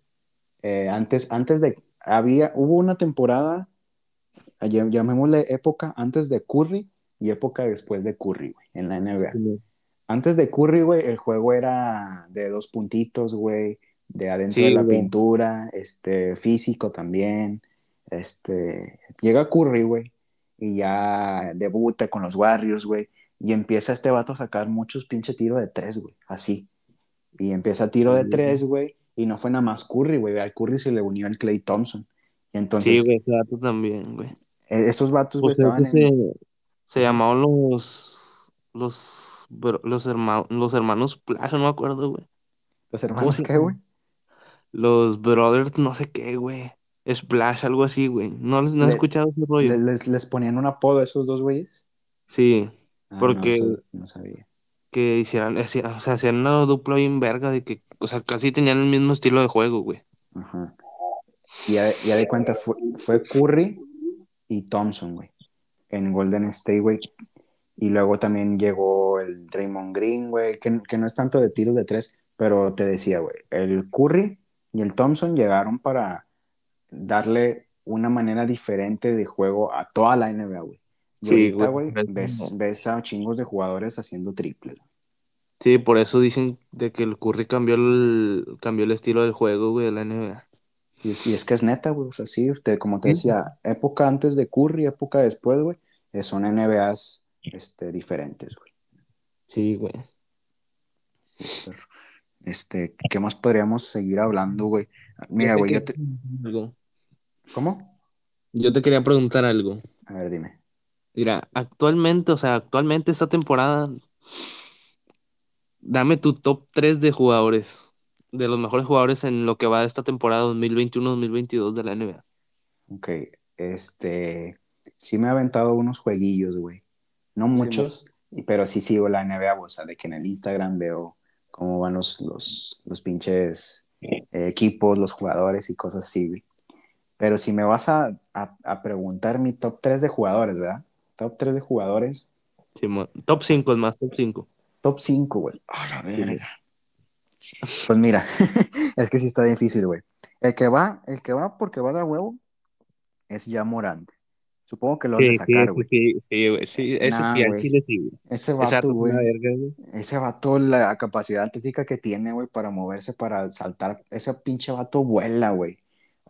eh, antes, antes de, había, hubo una temporada, llam- llamémosle época antes de Curry y época después de Curry, güey, en la NBA. Sí, Antes de Curry, güey, el juego era de dos puntitos, güey, de adentro de la güey. pintura, este, físico también, este, llega Curry, güey, y ya debuta con los Warriors, güey, y empieza este vato a sacar muchos pinche tiros de tres, güey, así. Y empieza tiro de tres, güey, y no fue nada más Curry, güey, al Curry se le unió el Clay Thompson. Y Sí, entonces, güey, ese vato también, güey. eh, esos vatos, güey, Pues es estaban se, en se llamaban los, los, los, herma- los hermanos Plaza, no me acuerdo, güey. los ¿Cómo hermanos, ¿qué, güey? Los Brothers, no sé qué, güey. Splash, algo así, güey. ¿No, les- no Le- escuchado ese rollo? les, les ponían un apodo a esos dos güeyes. Sí, Ah, porque no sabía. Que hicieran, o sea, hacían una dupla bien verga de que, o sea, casi tenían el mismo estilo de juego, güey. Ajá. Y ya, ya de cuenta, fue, fue Curry y Thompson, güey, en Golden State, güey. Y luego también llegó el Draymond Green, güey, que, que no es tanto de tiros de tres, pero te decía, güey, el Curry y el Thompson llegaron para darle una manera diferente de juego a toda la NBA, güey. Sí, ahorita, güey. güey, ves, ves a chingos de jugadores haciendo triples. Sí, por eso dicen de que el Curry cambió el, cambió el estilo del juego, güey, de la NBA. Y es, y es que es neta, güey. O sea, sí, te- como te Sí. decía, época antes de Curry, época después, güey, son NBAs este, diferentes, güey. Sí, güey. Sí, pero, este, ¿qué más podríamos seguir hablando, güey? Mira, Yo te güey, yo te... ¿Cómo? Yo te quería preguntar algo. A ver, dime. Mira, actualmente, o sea, actualmente esta temporada, dame tu top 3 de jugadores, de los mejores jugadores en lo que va de esta temporada 2021-2022 de la NBA. Ok, este... Sí me ha aventado unos jueguillos, güey. No Sí, muchos, pero sí sigo la NBA, o sea, de que en el Instagram veo cómo van los, los, los pinches eh, equipos, los jugadores y cosas así, güey. Pero si me vas a, a- a preguntar mi top 3 de jugadores, ¿verdad? Top 3 de jugadores. Top 5 es más, top 5. Top 5, güey. A la verga. Pues mira, es que sí está difícil, güey. El que va, el que va porque va de a huevo es ya Morant. Supongo que lo vas a Sí, sí, sacar, ese güey. sí, sí, güey, sí, ese Nah, sí, al güey. chile sí, güey. Ese vato güey. Ese vato, la capacidad atlética que tiene, güey, para moverse, para saltar. Ese pinche vato vuela, güey.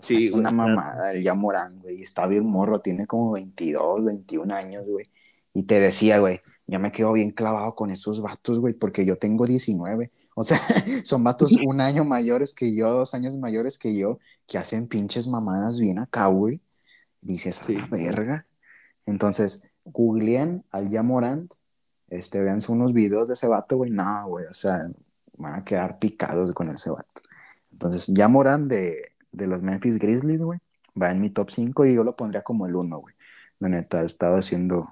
Sí, es güey, una mamada el Yamorán, güey. Y está bien morro, tiene como 22, 21 años, güey. Y te decía, güey, ya me quedo bien clavado con esos vatos, güey, porque yo tengo 19. O sea, son vatos un año mayores que yo, dos años mayores que yo, que hacen pinches mamadas bien acá, güey. Dices, a Sí. la verga. Entonces, googleen al Yamorant, este, véanse unos videos de ese vato, güey. No, güey, o sea, van a quedar picados con ese vato. Entonces, Yamorant de, de los Memphis Grizzlies, güey, va en mi top 5 y yo lo pondría como el 1, güey. La neta, he estado haciendo.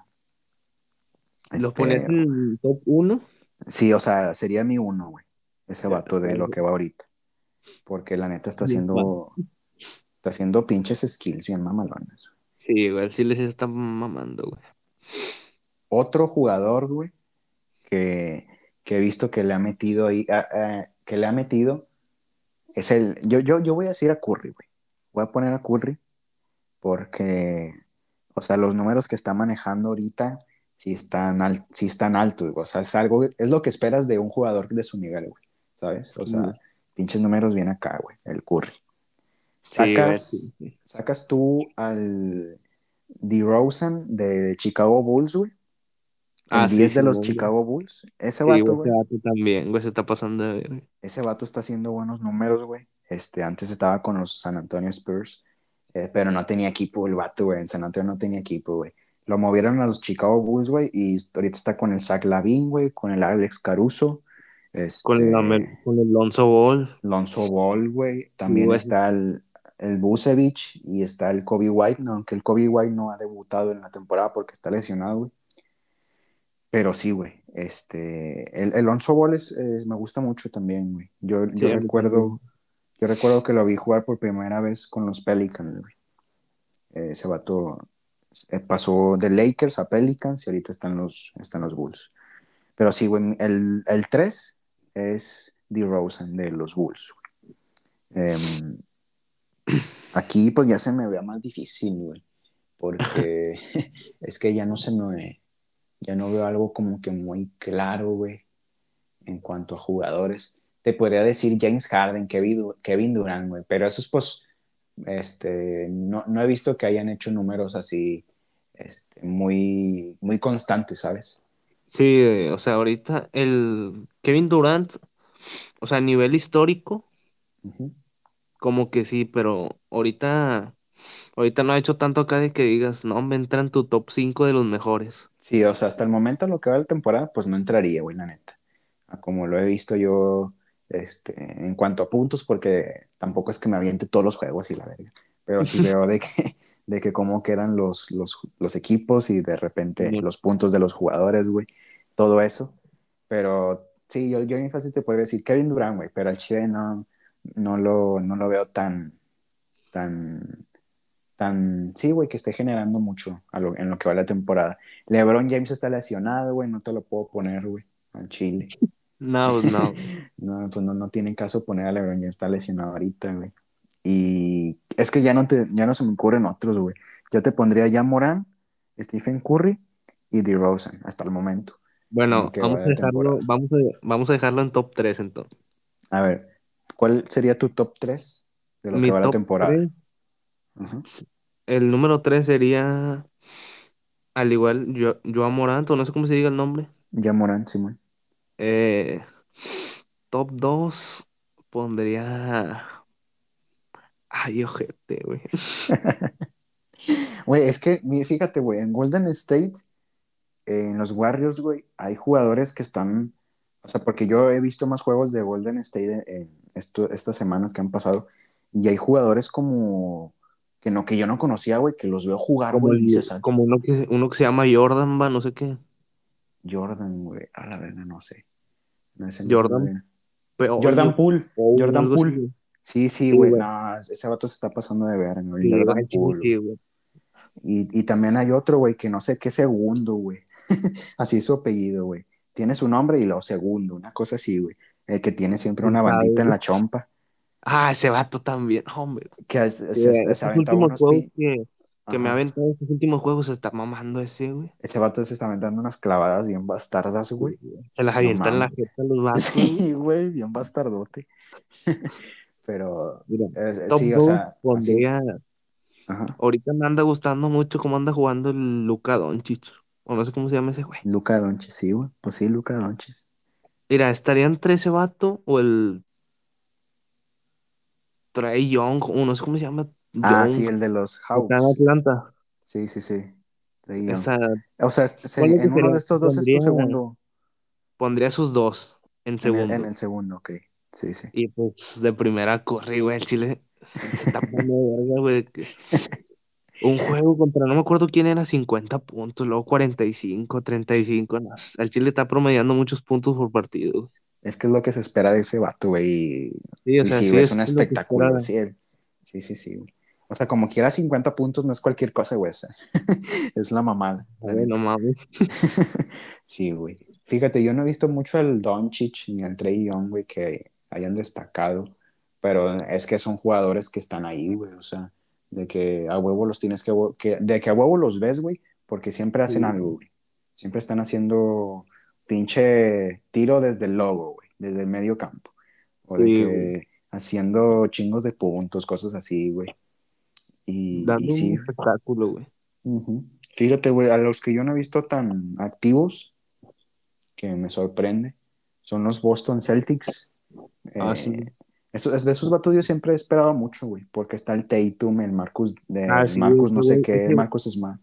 ¿Lo este, pones en top 1? Sí, o sea, sería mi 1, güey. Ese vato de lo que va ahorita. Porque la neta está haciendo. Está haciendo pinches skills bien mamalones. Sí, güey, sí se está mamando, güey. Otro jugador, güey, que, que he visto que le ha metido ahí, ah, ah, que le ha metido, es el, yo, yo, yo voy a decir a Curry, güey. Voy a poner a Curry porque, o sea, los números que está manejando ahorita sí están, al, sí están altos, güey. O sea, es algo, es lo que esperas de un jugador de su nivel, güey. ¿Sabes? O sea, Mm. pinches números bien acá, güey, el Curry. Sí, Sacas, sí, sí. sacas tú al DeRozan de Chicago Bulls, güey. El Ah, sí, 10 de los. Chicago Bulls. Ese vato, güey, ese vato también, güey, se está pasando. Ese vato está haciendo buenos números, güey. Este, antes estaba con los San Antonio Spurs, eh, pero no tenía equipo el vato, güey. En San Antonio no tenía equipo, güey. Lo movieron a los Chicago Bulls, güey, y ahorita está con el Zach Lavin, güey, con el Alex Caruso, este, Con el, con el Lonzo Ball. Lonzo Ball, güey. También güey. está el, el Busevich y está el Kobe White, no, aunque el Kobe White no ha debutado en la temporada porque está lesionado, güey. Pero sí, güey. Este, el, el Ball es, es- me gusta mucho también, güey. Yo, Sí, yo recuerdo, yo recuerdo que lo vi jugar por primera vez con los Pelicans, güey. Eh, ese vato eh, pasó de Lakers a Pelicans y ahorita están los, están los Bulls. Pero sí, güey, el, el 3 es DeRozan de los Bulls. Em, aquí pues ya se me vea más difícil, güey. Porque es que ya no se me... Ya no veo algo como que muy claro, güey, en cuanto a jugadores. Te podría decir James Harden, Kevin, Du- Kevin Durant, güey, pero esos pues, este, no, no he visto que hayan hecho números así, este, muy, muy constantes, ¿sabes? Sí, eh, o sea, ahorita el Kevin Durant, o sea, a nivel histórico, como que sí, pero ahorita, ahorita no ha hecho tanto acá de que digas, no, me entra en tu top 5 de los mejores. Sí, o sea, hasta el momento lo que va de la temporada, pues no entraría, güey, la neta. Como lo he visto yo, este, en cuanto a puntos, porque tampoco es que me aviente todos los juegos y la verga. Pero sí veo de que, de que cómo quedan los, los, los equipos y de repente los puntos de los jugadores, güey. Todo eso. Pero sí, yo, yo bien fácil te podría decir Kevin Durant, güey, pero al Chile no, no, lo, no lo veo tan, tan, tan, sí, güey, que esté generando mucho a lo- en lo que va la temporada. LeBron James está lesionado, güey, no te lo puedo poner, güey, al Chile. No, pues no. No, pues no, no tiene caso poner a LeBron James, está lesionado ahorita, güey. Y es que ya no, te, ya no se me ocurren otros, güey. Yo te pondría ya Morán, Stephen Curry y DeRozan hasta el momento. Bueno, vamos a dejarlo, vamos a, vamos a dejarlo en top 3 entonces. A ver, ¿cuál sería tu top 3 de lo Mi que va la temporada? 3, Ajá. el número 3 sería, al igual, yo, Joan Morant, o no sé cómo se diga el nombre. Ya Morán, Simón. Eh, top 2 pondría. Ay, ojete, güey. Güey, es que, fíjate, güey, en Golden State, eh, en los Warriors, güey, hay jugadores que están, o sea, porque yo he visto más juegos de Golden State en, en esto- estas semanas que han pasado, y hay jugadores como que no, que yo no conocía, güey, que los veo jugar, Como, güey, y el- dices, "Ah, como uno que, uno que se llama Jordan, va, no sé qué. Jordan, güey, a la verga, no sé. No, Jordan Jordan Poole, Jordan Poole. Sí, sí, güey, no, ese vato se está pasando de ver, güey, Sí, Jordan Poole, sí, güey. Y, y también hay otro, güey, que no sé qué segundo, güey. Así es su apellido, güey. Tiene su nombre y lo segundo, una cosa así, güey. El que tiene siempre una bandita en la chompa. Ah, ese vato también, hombre. Que es- se, Eh, se aventaba unos pi- que, que me ha aventado estos últimos juegos se está mamando ese, güey. Ese vato se está aventando unas clavadas bien bastardas, güey. Se las No avienta en la jeta los vatos. Sí, güey, bien bastardote. Pero, Mira, sí, o sea, así. pondría. Ajá. Ahorita me anda gustando mucho cómo anda jugando el Luka Doncic. O no sé cómo se llama ese güey. Luca Doncic, sí, güey. Pues sí, Luca Doncic. Mira, estaría entre ese vato o el Trey Young, o no sé cómo se llama. Ah, Young, sí, el de los que está en Hawks. Atlanta. Sí, sí, sí. Trae Young. Esa, O sea, es- se- ¿cuál es en uno de estos dos es tu segundo. pondría sus dos en En el, segundo. en el segundo, ok. Sí, sí. Y pues de primera corrí, güey, el Chile se, se está poniendo de verga, güey. Un juego contra, no me acuerdo quién era, 50 puntos, luego 45, 35. No, el Chile está promediando muchos puntos por partido. Es que es lo que se espera de ese vato, güey. Y, Sí, o y sí, es es un espectáculo. Sí, es- sí, sí, sí, güey. O sea, como quiera 50 puntos no es cualquier cosa, güey. o sea, es la mamada. Güey, no mames. Sí, güey. Fíjate, yo no he visto mucho al Doncic ni al Trey Young, güey, que hayan destacado, pero es que son jugadores que están ahí, güey, o sea, de que a huevo los tienes que, que- de que a huevo los ves, güey, porque siempre hacen Sí. algo, güey. Siempre están haciendo pinche tiro desde el logo, güey, desde el medio campo. O de Sí, que haciendo chingos de puntos, cosas así, güey. Y, y Dando sí, un espectáculo, güey. Fíjate, güey, a los que yo no he visto tan activos, que me sorprende, son los Boston Celtics. Ah, Eh, sí. eso- es de esos vatos yo siempre he esperado mucho, güey, porque está el Tatum, el Marcus, de, Ah, sí, Marcus no sé qué, Marcus Smart.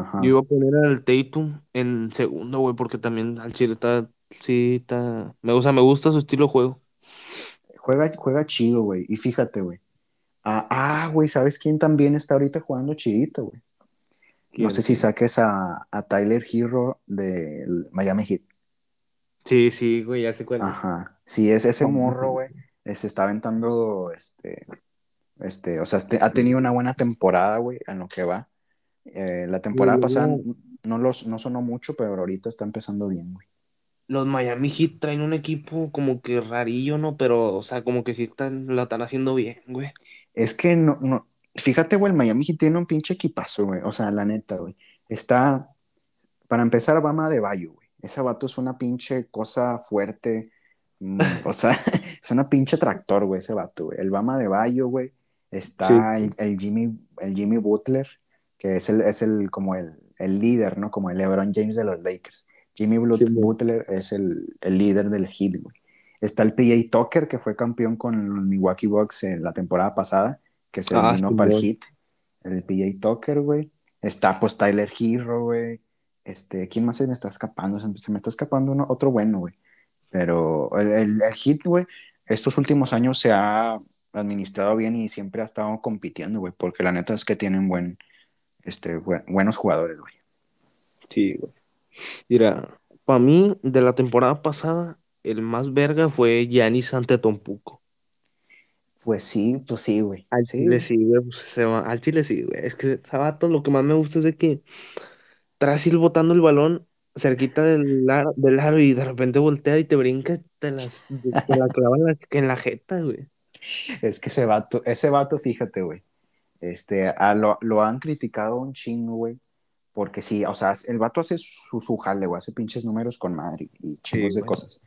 Ajá. Yo iba a poner al Tatum en segundo, güey, porque también al Chile está, sí, está, me gusta, me gusta su estilo de juego. Juega, juega chido, güey, y fíjate, güey. Ah, ah, güey, ¿sabes quién también está ahorita jugando chidito, güey? No sé si saques a, a Tyler Hero del Miami Heat. Sí, sí, güey, ya sé cuál. Ajá. Sí, es ese morro, güey. eh, Se está aventando, este, este, o sea, este- ha tenido una buena temporada, güey, en lo que va. Eh, la temporada pasada no, los, no sonó mucho, pero ahorita está empezando bien, güey. Los Miami Heat traen un equipo como que rarillo, ¿no? Pero, o sea, como que sí están, lo están haciendo bien, güey. Es que no, no, fíjate, güey, el Miami Heat tiene un pinche equipazo, güey. O sea, la neta, güey. Está, para empezar, Bama de Bayo, güey. Ese vato es una pinche cosa fuerte. mm, o sea, es una pinche tractor, güey, ese vato, güey. El Bama de Bayo, güey. Está el, el Jimmy, el Jimmy Butler, que es el, es el como el, el líder, ¿no? Como el LeBron James de los Lakers. Jimmy. Butler es el, el líder del Heat, güey. Está el PJ Tucker, que fue campeón con los Milwaukee Bucks en la temporada pasada, que se Ah, vino para el. Heat. El PJ Tucker, güey. Está pues Tyler Hero, güey. Este, ¿quién más se me está escapando? Se me, se me está escapando uno, otro bueno, güey. Pero el, el, el Heat, güey, estos últimos años se ha administrado bien y siempre ha estado compitiendo, güey, porque la neta es que tienen buen, este, buen- buenos jugadores, güey. Sí, güey. Mira, para mí, de la temporada pasada, el más verga fue Giannis Antetokounmpo. Pues sí, pues sí, güey. Al Sí, Chile sí, güey, pues, se va- al Chile sí, güey. Es que Sabato lo que más me gusta es de que tras ir botando el balón cerquita del aro, del aro y de repente voltea y te brinca, te, las, te la clava en la, en la jeta, güey. Es que ese vato, ese vato, fíjate, güey. Este, a lo, lo han criticado un chingo, güey. Porque sí, o sea, el vato hace su, su jale, güey, hace pinches números con madre y chingos de cosas.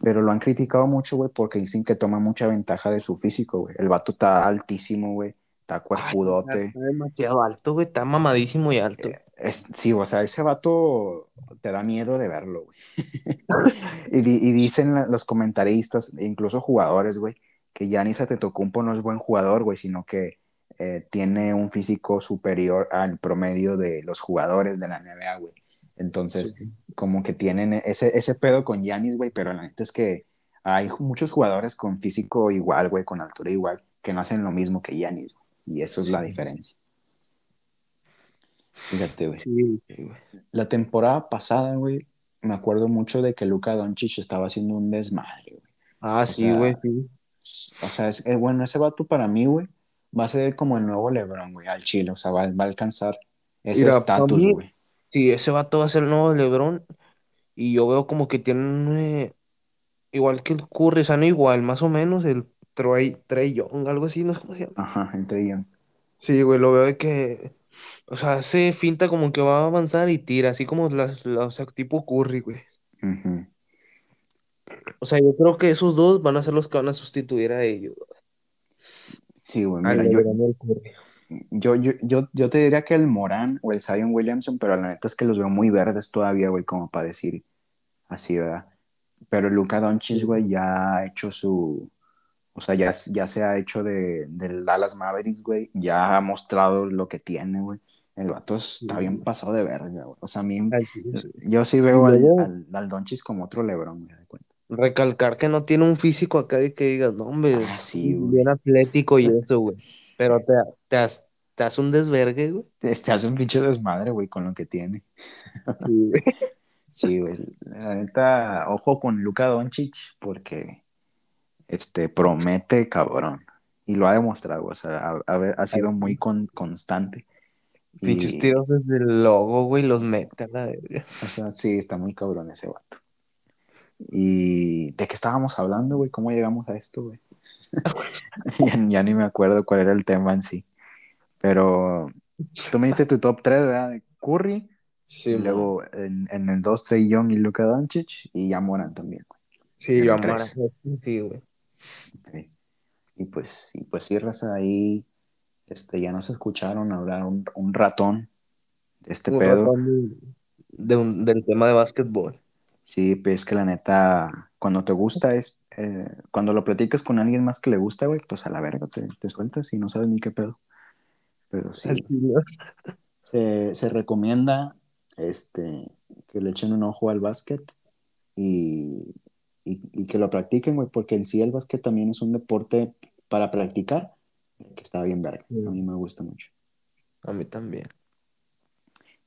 Pero lo han criticado mucho, güey, porque dicen que toma mucha ventaja de su físico, güey. El vato está altísimo, güey. Está cuerpudote. Está demasiado alto, güey. Está mamadísimo y alto. Eh, es- sí, o sea, ese vato te da miedo de verlo, güey. y, di- y dicen los comentaristas, incluso jugadores, güey, que Giannis Antetokounmpo no es buen jugador, güey, sino que eh, tiene un físico superior al promedio de los jugadores de la NBA, güey. Entonces, como que tienen ese, ese pedo con Giannis, güey, pero la neta es que hay muchos jugadores con físico igual, güey, con altura igual, que no hacen lo mismo que güey. Y eso es la Sí. diferencia. Fíjate, güey. Sí, sí. La temporada pasada, güey, me acuerdo mucho de que Luka Doncic estaba haciendo un desmadre, güey. Ah, O sí, güey, sí. O sea, es, eh, bueno, ese vato para mí, güey, va a ser como el nuevo LeBron, güey, al Chile. O sea, va, va a alcanzar ese estatus, güey. Sí, ese vato va a ser el nuevo LeBron. Y yo veo como que tienen eh, igual que el Curry, o sea, no igual, más o menos, el Trey, Trey Young, algo así, no sé cómo se llama. Ajá, entre ellos. Sí, güey, lo veo de que O sea, hace finta como que va a avanzar y tira, así como las, las o sea, tipo Curry, güey. Ujú. O sea, yo creo que esos dos van a ser los que van a sustituir a ellos. Sí, güey, Al mira, yo, yo, yo, yo, yo te diría que el Morán o el Zion Williamson, pero la neta es que los veo muy verdes todavía, güey, como para decir así, ¿verdad? Pero Luka Doncic, güey, ya ha hecho su, o sea, ya, ya se ha hecho de, del Dallas Mavericks, güey, ya ha mostrado lo que tiene, güey. El vato está bien pasado de verga, güey. O sea, a mí, sí. yo sí veo al, al, al Doncic como otro Lebron, me da cuenta. Recalcar que no tiene un físico acá de que digas, no, hombre, Ah, sí, bien atlético y eso, güey. Pero te, te, has- te hace un desvergue, güey. Este hace un pinche desmadre, güey, con lo que tiene. Sí, güey. Sí, güey. La neta, ojo con Luka Doncic, porque este, promete cabrón. Y lo ha demostrado, o sea, ha, sido muy con- constante. Y, Pinches tiros desde el logo, güey, los mete a la verga. o sea, sí, está muy cabrón ese vato. ¿Y de qué estábamos hablando, güey? ¿Cómo llegamos a esto, güey? ya, ya ni me acuerdo cuál era el tema en sí. Pero tú me diste tu top 3, ¿verdad? Curry, Sí, y luego en, en el 2, Trey Young y Luka Doncic, y ya Moran también, güey. Sí, amara. tres. Sí, güey. Ok. Y pues, y pues sí, raza, ahí este, ya nos escucharon hablar un, un ratón de este Un pedo. ratón de, de un- del tema de básquetbol. Sí, pues es que la neta, cuando te gusta es, eh, cuando lo platicas con alguien más que le gusta, güey, pues a la verga te, te sueltas y no sabes ni qué pedo. Pero sí, se, se recomienda este, que le echen un ojo al básquet y, y, y que lo practiquen, güey, porque en sí el básquet también es un deporte para practicar, que está bien verga. Sí. A mí me gusta mucho. A mí también.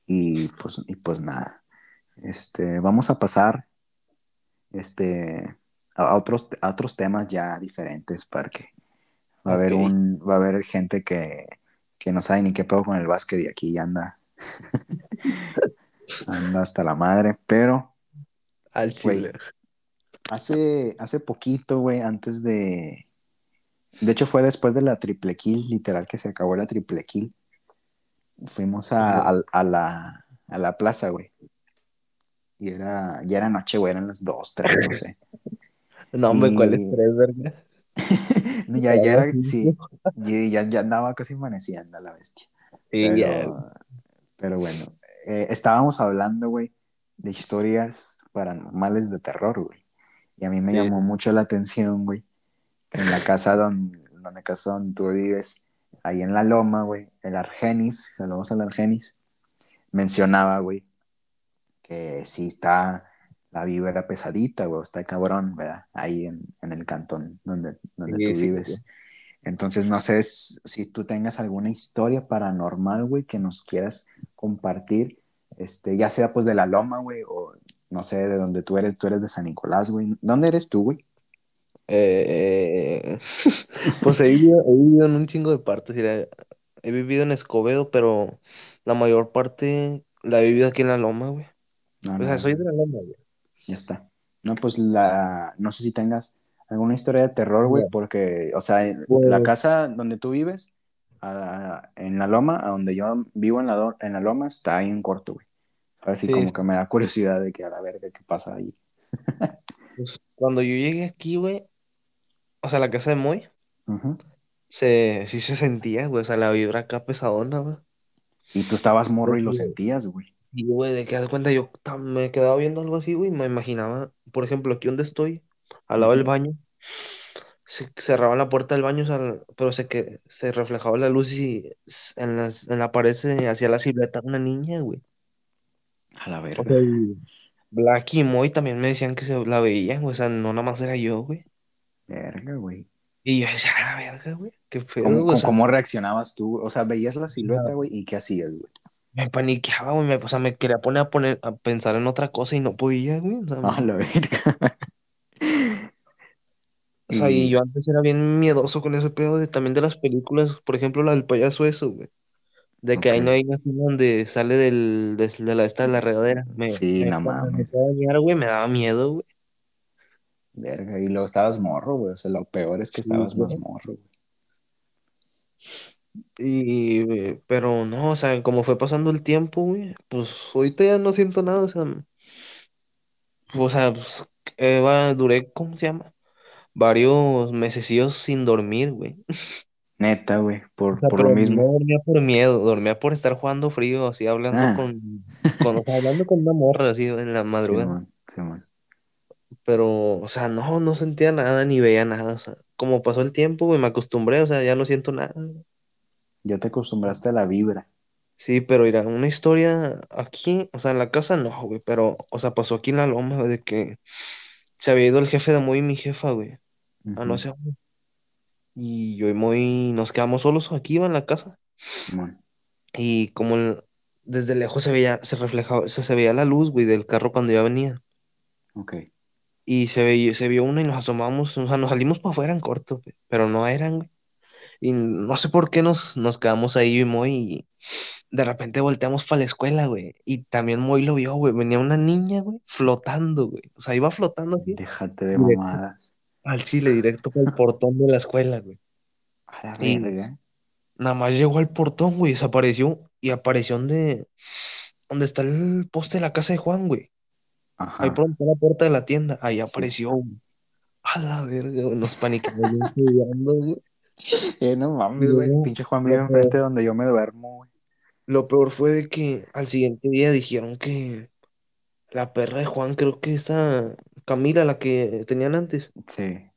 Y pues, y pues nada. Este, vamos a pasar este, a, otros, a otros temas ya diferentes porque va a haber un, va a haber gente que, que no sabe ni qué pedo con el básquet y aquí anda. anda hasta la madre. Pero Al chile. hace, hace poquito, güey, antes de. De hecho, fue después de la triple kill, literal, que se acabó la triple kill. Fuimos a, a- a la, a la plaza, güey. Y era, ya era noche, güey, eran las dos, tres, no sé. No, hombre, ¿cuál es Y- tres, verga? ya, ya era, sí, y ya, ya andaba casi amaneciendo la bestia. Sí, Pero, ya. pero bueno, eh, estábamos hablando, güey, de historias paranormales de terror, güey. Y a mí me Sí. llamó mucho la atención, güey, en la casa donde, donde, casa donde tú vives, ahí en la loma, güey, el Argenis, saludos al Argenis, mencionaba, güey, que sí está la vibra pesadita, güey, está cabrón, ¿verdad? Ahí en, en el cantón donde, donde Sí, tú sí, vives. sí. Entonces, no sé si tú tengas alguna historia paranormal, güey, que nos quieras compartir, este, ya sea pues de la Loma, güey, o no sé, de donde tú eres, tú eres de San Nicolás, güey. ¿Dónde eres tú, güey? Eh, pues he vivido, he vivido en un chingo de partes. he vivido en Escobedo, pero la mayor parte la he vivido aquí en la Loma, güey. No, O no, sea, soy de la Loma, güey. ya está. No, pues la, no sé si tengas alguna historia de terror, güey, porque, o sea, en Pues- la casa donde tú vives, a- en la Loma, a donde yo vivo en la, en la Loma, está ahí en corto, güey. Así Sí, como que me da curiosidad de que a la verga, ¿qué pasa ahí? Pues, cuando yo llegué aquí, güey, o sea, la casa de Moy, se, sí se sentía, güey, o sea, la vibra acá pesadona, güey. Y tú estabas morro y lo sentías, güey. Sí, güey, de que haz de cuenta, yo ta- me quedaba viendo algo así, güey, me imaginaba, por ejemplo, aquí donde estoy, al lado del Ujú. baño, se cerraban la puerta del baño, o sea, pero se, que, se reflejaba la luz y s- en, las, en la pared se hacía la silueta de una niña, güey. A la O verga. sea, y Black y Moy también me decían que se la veían, güey, o sea, no nada más era yo, güey. Verga, güey. Y yo decía, a la verga, güey, qué pedo, ¿Cómo, güey, o cómo, sea, cómo reaccionabas tú? O sea, veías la silueta, güey, y qué hacías, güey. Me paniqueaba, güey, me, o sea, me quería poner a poner a pensar en otra cosa y no podía, güey. O sea, A la verga. O sea, y Y- yo antes era bien miedoso con ese pedo de, también de las películas, por ejemplo, la del payaso eso, güey. De que Ok. no hay una escena donde sale del, de, de la esta de la regadera. Me, Sí, me, no me mames. bañar, güey, me daba miedo, güey. Verga, y luego estabas morro, güey. O sea, lo peor es que Sí, estabas más morro, güey. Y, pero no, o sea, como fue pasando el tiempo, güey, pues ahorita ya no siento nada, o sea, o sea, pues, eh, va- duré, ¿cómo se llama? Varios mesecillos sin dormir, güey. Neta, güey, O por, sea, por lo pero no mismo. dormía por miedo, dormía por estar jugando frío, así hablando Ah, con, con, o sea, hablando con una morra, así en la madrugada. Simón, Simón. Pero, o sea, no, no sentía nada ni veía nada, o sea, como pasó el tiempo, güey, me acostumbré, o sea, ya no siento nada. güey. Ya te acostumbraste a la vibra. Sí, pero mira, una historia aquí, o sea, en la casa no, güey, pero, o sea, pasó aquí en la loma, güey, de que se había ido el jefe de Moy y mi jefa, güey, a no sé, dónde. y yo y Moy nos quedamos solos aquí, iba en la casa, y como el- desde lejos se veía, se reflejaba, o sea, se veía la luz, güey, del carro cuando ya venían, ok. y se veía, se vio uno y nos asomamos, o sea, nos salimos para afuera en corto, güey, pero no eran, güey, y no sé por qué nos, nos quedamos ahí, Moy, y de repente volteamos para la escuela, güey, y también Moy lo vio, güey, venía una niña, güey, flotando, güey, o sea, iba flotando Déjate de directo mamadas. al chile, directo para el portón de la escuela, güey, A la y verga. nada más llegó al portón, güey, desapareció, y apareció donde, donde está el poste de la casa de Juan, güey, ahí Ajá, donde está la puerta de la tienda, ahí sí. apareció, güey, a la verga, güey, nos paniquemos bien estudiando, güey, Eh, no mames, güey. Pinche Juan vive enfrente de donde yo me duermo, güey. lo peor fue de que al siguiente día dijeron que La perra de Juan, creo que esta Camila, la que tenían antes, Sí,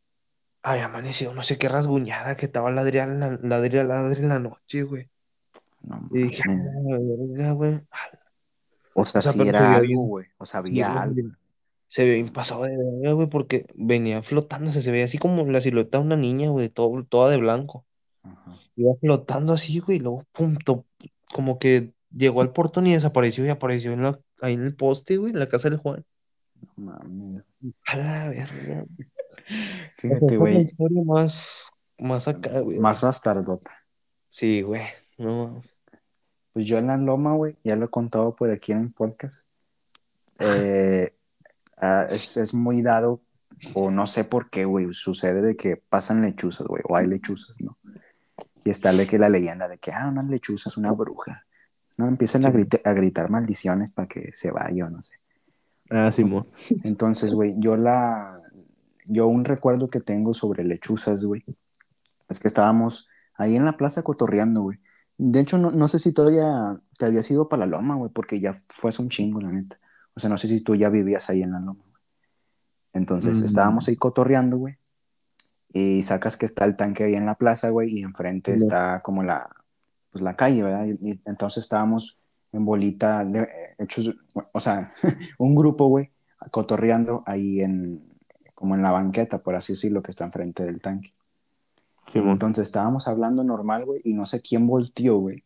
había amanecido, no sé qué rasguñada, que estaba ladriando, ladria, ladria en la noche, güey. no Y dije, "A mames. la verga, güey. Ah, O O sea, sea, si pero se era algo, güey. O sea, había algo. Se vio bien pasado de verga, güey, porque venía flotándose, se veía así como la silueta de una niña, güey, todo, toda de blanco. Ajá, Iba flotando así, güey, y luego, pum, to- como que llegó al portón y desapareció y apareció en la, ahí en el poste, güey, en la casa del Juan. mames. A la verga. Fíjate, güey. historia más, más acá, güey. Más bastardota. Sí, güey. No, Pues yo en la loma, güey, ya lo he contado por aquí en el podcast. Eh, ah, es, es muy dado, o no sé por qué, güey, sucede de que pasan lechuzas, güey, o hay lechuzas, ¿no? Y está de que la leyenda de que, ah, una lechuza es una bruja. No, empiezan a, sí. a gritar maldiciones para que se vaya, o no sé. Ah, Simón. Entonces, güey, yo la, yo un recuerdo que tengo sobre lechuzas, güey, es que estábamos ahí en la plaza cotorreando, güey. De hecho, no, no sé si todavía te habías ido para la loma, güey, porque ya fue hace un chingo, la neta. O sea, no sé si tú ya vivías ahí en la loma. güey. Entonces, estábamos Mm, ahí cotorreando, güey, y sacas que está el tanque ahí en la plaza, güey, y enfrente está como la, pues la calle, ¿verdad? Y, y entonces estábamos en bolita, de, eh, hechos, o sea, un grupo, güey, cotorreando ahí en, como en la banqueta, por así decirlo, que está enfrente del tanque. Entonces estábamos hablando normal, güey, y no sé quién volteó, güey,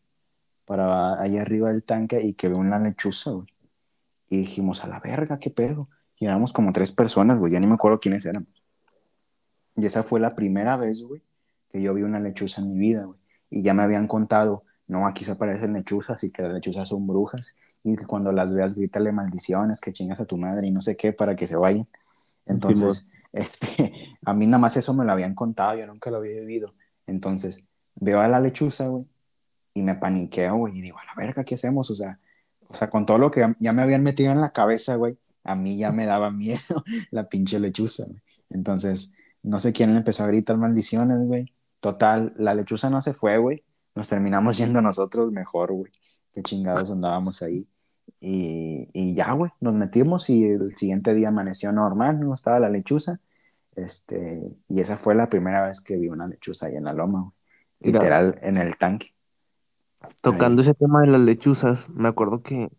para allá arriba del tanque y que ve una lechuza, güey. Y dijimos, a la verga, qué pedo. Y éramos como tres personas, güey, ya ni me acuerdo quiénes éramos. Y esa fue la primera vez, güey, que yo vi una lechuza en mi vida, güey. Y ya me habían contado, no, aquí se aparecen lechuzas y que las lechuzas son brujas. Y que cuando las veas, grítale maldiciones, que chingas a tu madre y no sé qué, para que se vayan. Entonces, este, a mí nada más eso me lo habían contado, yo nunca lo había vivido. Entonces, veo a la lechuza, güey, y me paniqueo, güey, y digo, a la verga, ¿qué hacemos? O sea, o sea, con todo lo que ya me habían metido en la cabeza, güey, a mí ya me daba miedo la pinche lechuza, güey. Entonces, no sé quién le empezó a gritar maldiciones, güey. Total, la lechuza no se fue, güey. Nos terminamos yendo nosotros mejor, güey. Qué chingados andábamos ahí. Y, y ya, güey, nos metimos y el siguiente día amaneció normal, no estaba la lechuza. Este, y esa fue la primera vez que vi una lechuza ahí en la loma, güey. Literal, en el tanque. Tocando Ahí. ese tema de las lechuzas, me acuerdo que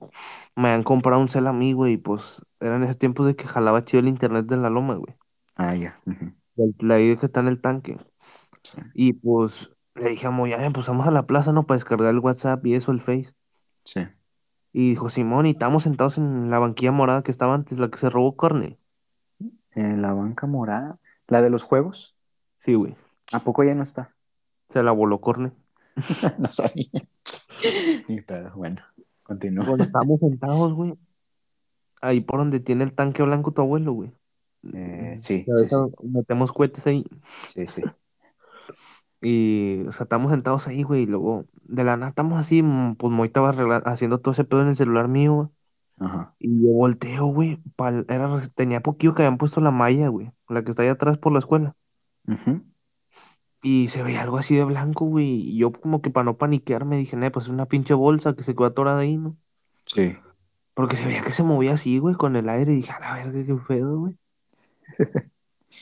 me han comprado un cel a mí, güey, y pues eran esos tiempos de que jalaba chido el internet de la loma, güey. Ah, ya. La idea que está en el tanque. sí, Y pues le dije a Moy, ya, pues vamos a la plaza, ¿no? Para descargar el WhatsApp y eso, el Face. sí. Y dijo, Simón, y estábamos sentados en la banquilla morada que estaba antes, la que se robó Corne. Eh, la banca morada, la de los juegos, Sí, güey. ¿a poco ya no está? Se la voló Corne. no sabía. Ni pedo, bueno, continúa. Cuando estábamos sentados, güey, ahí por donde tiene el tanque blanco tu abuelo, güey. Eh, sí, Ya sí, sí, Metemos cohetes ahí. sí, sí. Y, o sea, estamos sentados ahí, güey, y luego, de la nada estamos así, mm, pues Moy estaba haciendo todo ese pedo en el celular mío, güey. Ajá. Y yo volteo, güey, pa'l- era, tenía poquillo que habían puesto la malla, güey, la que está ahí atrás por la escuela. Ujú. Y se veía algo así de blanco, güey, y yo como que para no paniquear me dije, "Nah, pues es una pinche bolsa que se quedó atorada ahí, ¿no? Sí. Porque se veía que se movía así, güey, con el aire, y dije, a la verga, qué pedo, güey.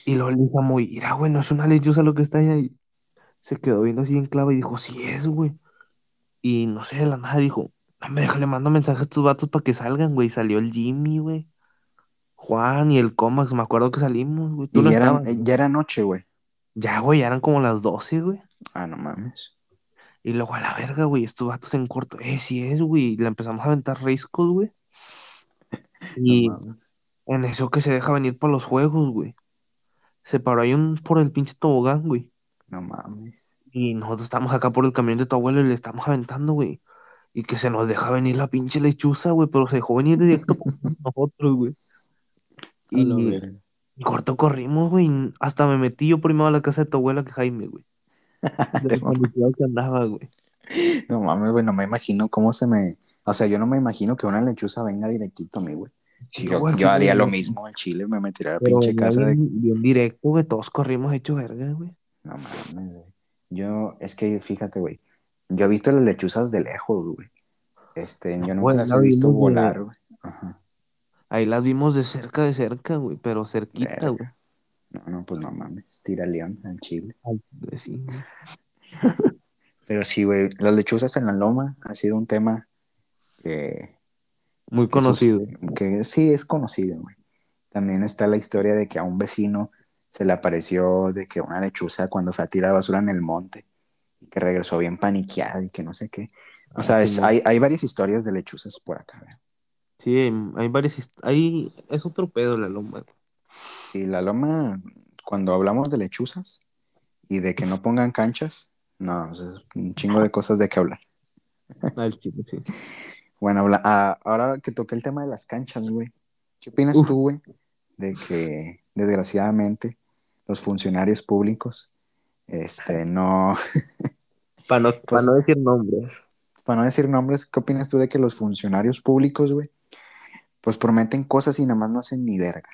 Y luego le dije a Moy, mira, güey, no es una lechuza lo que está ahí. ahí". Se quedó viendo así en clave y dijo, sí es, güey. Y no sé, de la nada dijo, no me deja, le mando mensajes a estos vatos para que salgan, güey. Salió el Jimmy, güey. Juan y el Comax, me acuerdo que salimos, güey. Tú Y no ya era, estabas, eh, ya era noche, güey. Ya, güey, ya eran como las 12, güey. Ah, no mames. Y luego a la verga, güey, estos vatos en corto, eh, sí es, güey. Le empezamos a aventar riscos, güey. No Y mames. en eso que se deja venir para los juegos, güey. Se paró ahí un por el pinche tobogán, güey. No mames. Y nosotros estamos acá por el camión de tu abuelo y le estamos aventando, güey. Y que se nos deja venir la pinche lechuza, güey, pero se dejó venir directo por nosotros, güey. Y corto corrimos, güey. Hasta me metí yo primero a la casa de tu abuela que Jaime, güey. De que andaba, güey. No mames, güey, no me imagino cómo se me... O sea, yo no me imagino que una lechuza venga directito a mí, güey. Sí, Yo, güey, yo haría lo mismo al chile, me metería a la Pero pinche casa de... bien, bien directo, güey. Todos corrimos hecho verga, güey. No mames, güey. Yo, es que fíjate, güey. Yo he visto las lechuzas de lejos, güey. Este, yo nunca Güey, las la he visto volar, güey. Ajá. Ahí las vimos de cerca, de cerca, güey. Pero cerquita, güey. No, no, pues no mames. Tira león al chile. Al chile, sí. Pero sí, güey. Las lechuzas en la loma ha sido un tema que... Muy que conocido. que sí es conocido, güey. También está la historia de que a un vecino se le apareció de que una lechuza cuando fue a tirar basura en el monte y que regresó bien paniqueada y que no sé qué. O Ah, sea, es- hay, hay varias historias de lechuzas por acá, güey. Sí, hay, hay varias. Ahí es otro pedo la loma. Sí, la loma, cuando hablamos de lechuzas y de que no pongan canchas, no, es un chingo de cosas de qué hablar. Al chile, sí. Bueno, habla- ah, ahora que toqué el tema de las canchas, güey, ¿qué opinas Uf. tú, güey, de que desgraciadamente los funcionarios públicos, este, no, Para no, Pues- pa' no decir nombres. para no decir nombres, ¿qué opinas tú de que los funcionarios públicos, güey, pues prometen cosas y nada más no hacen ni verga?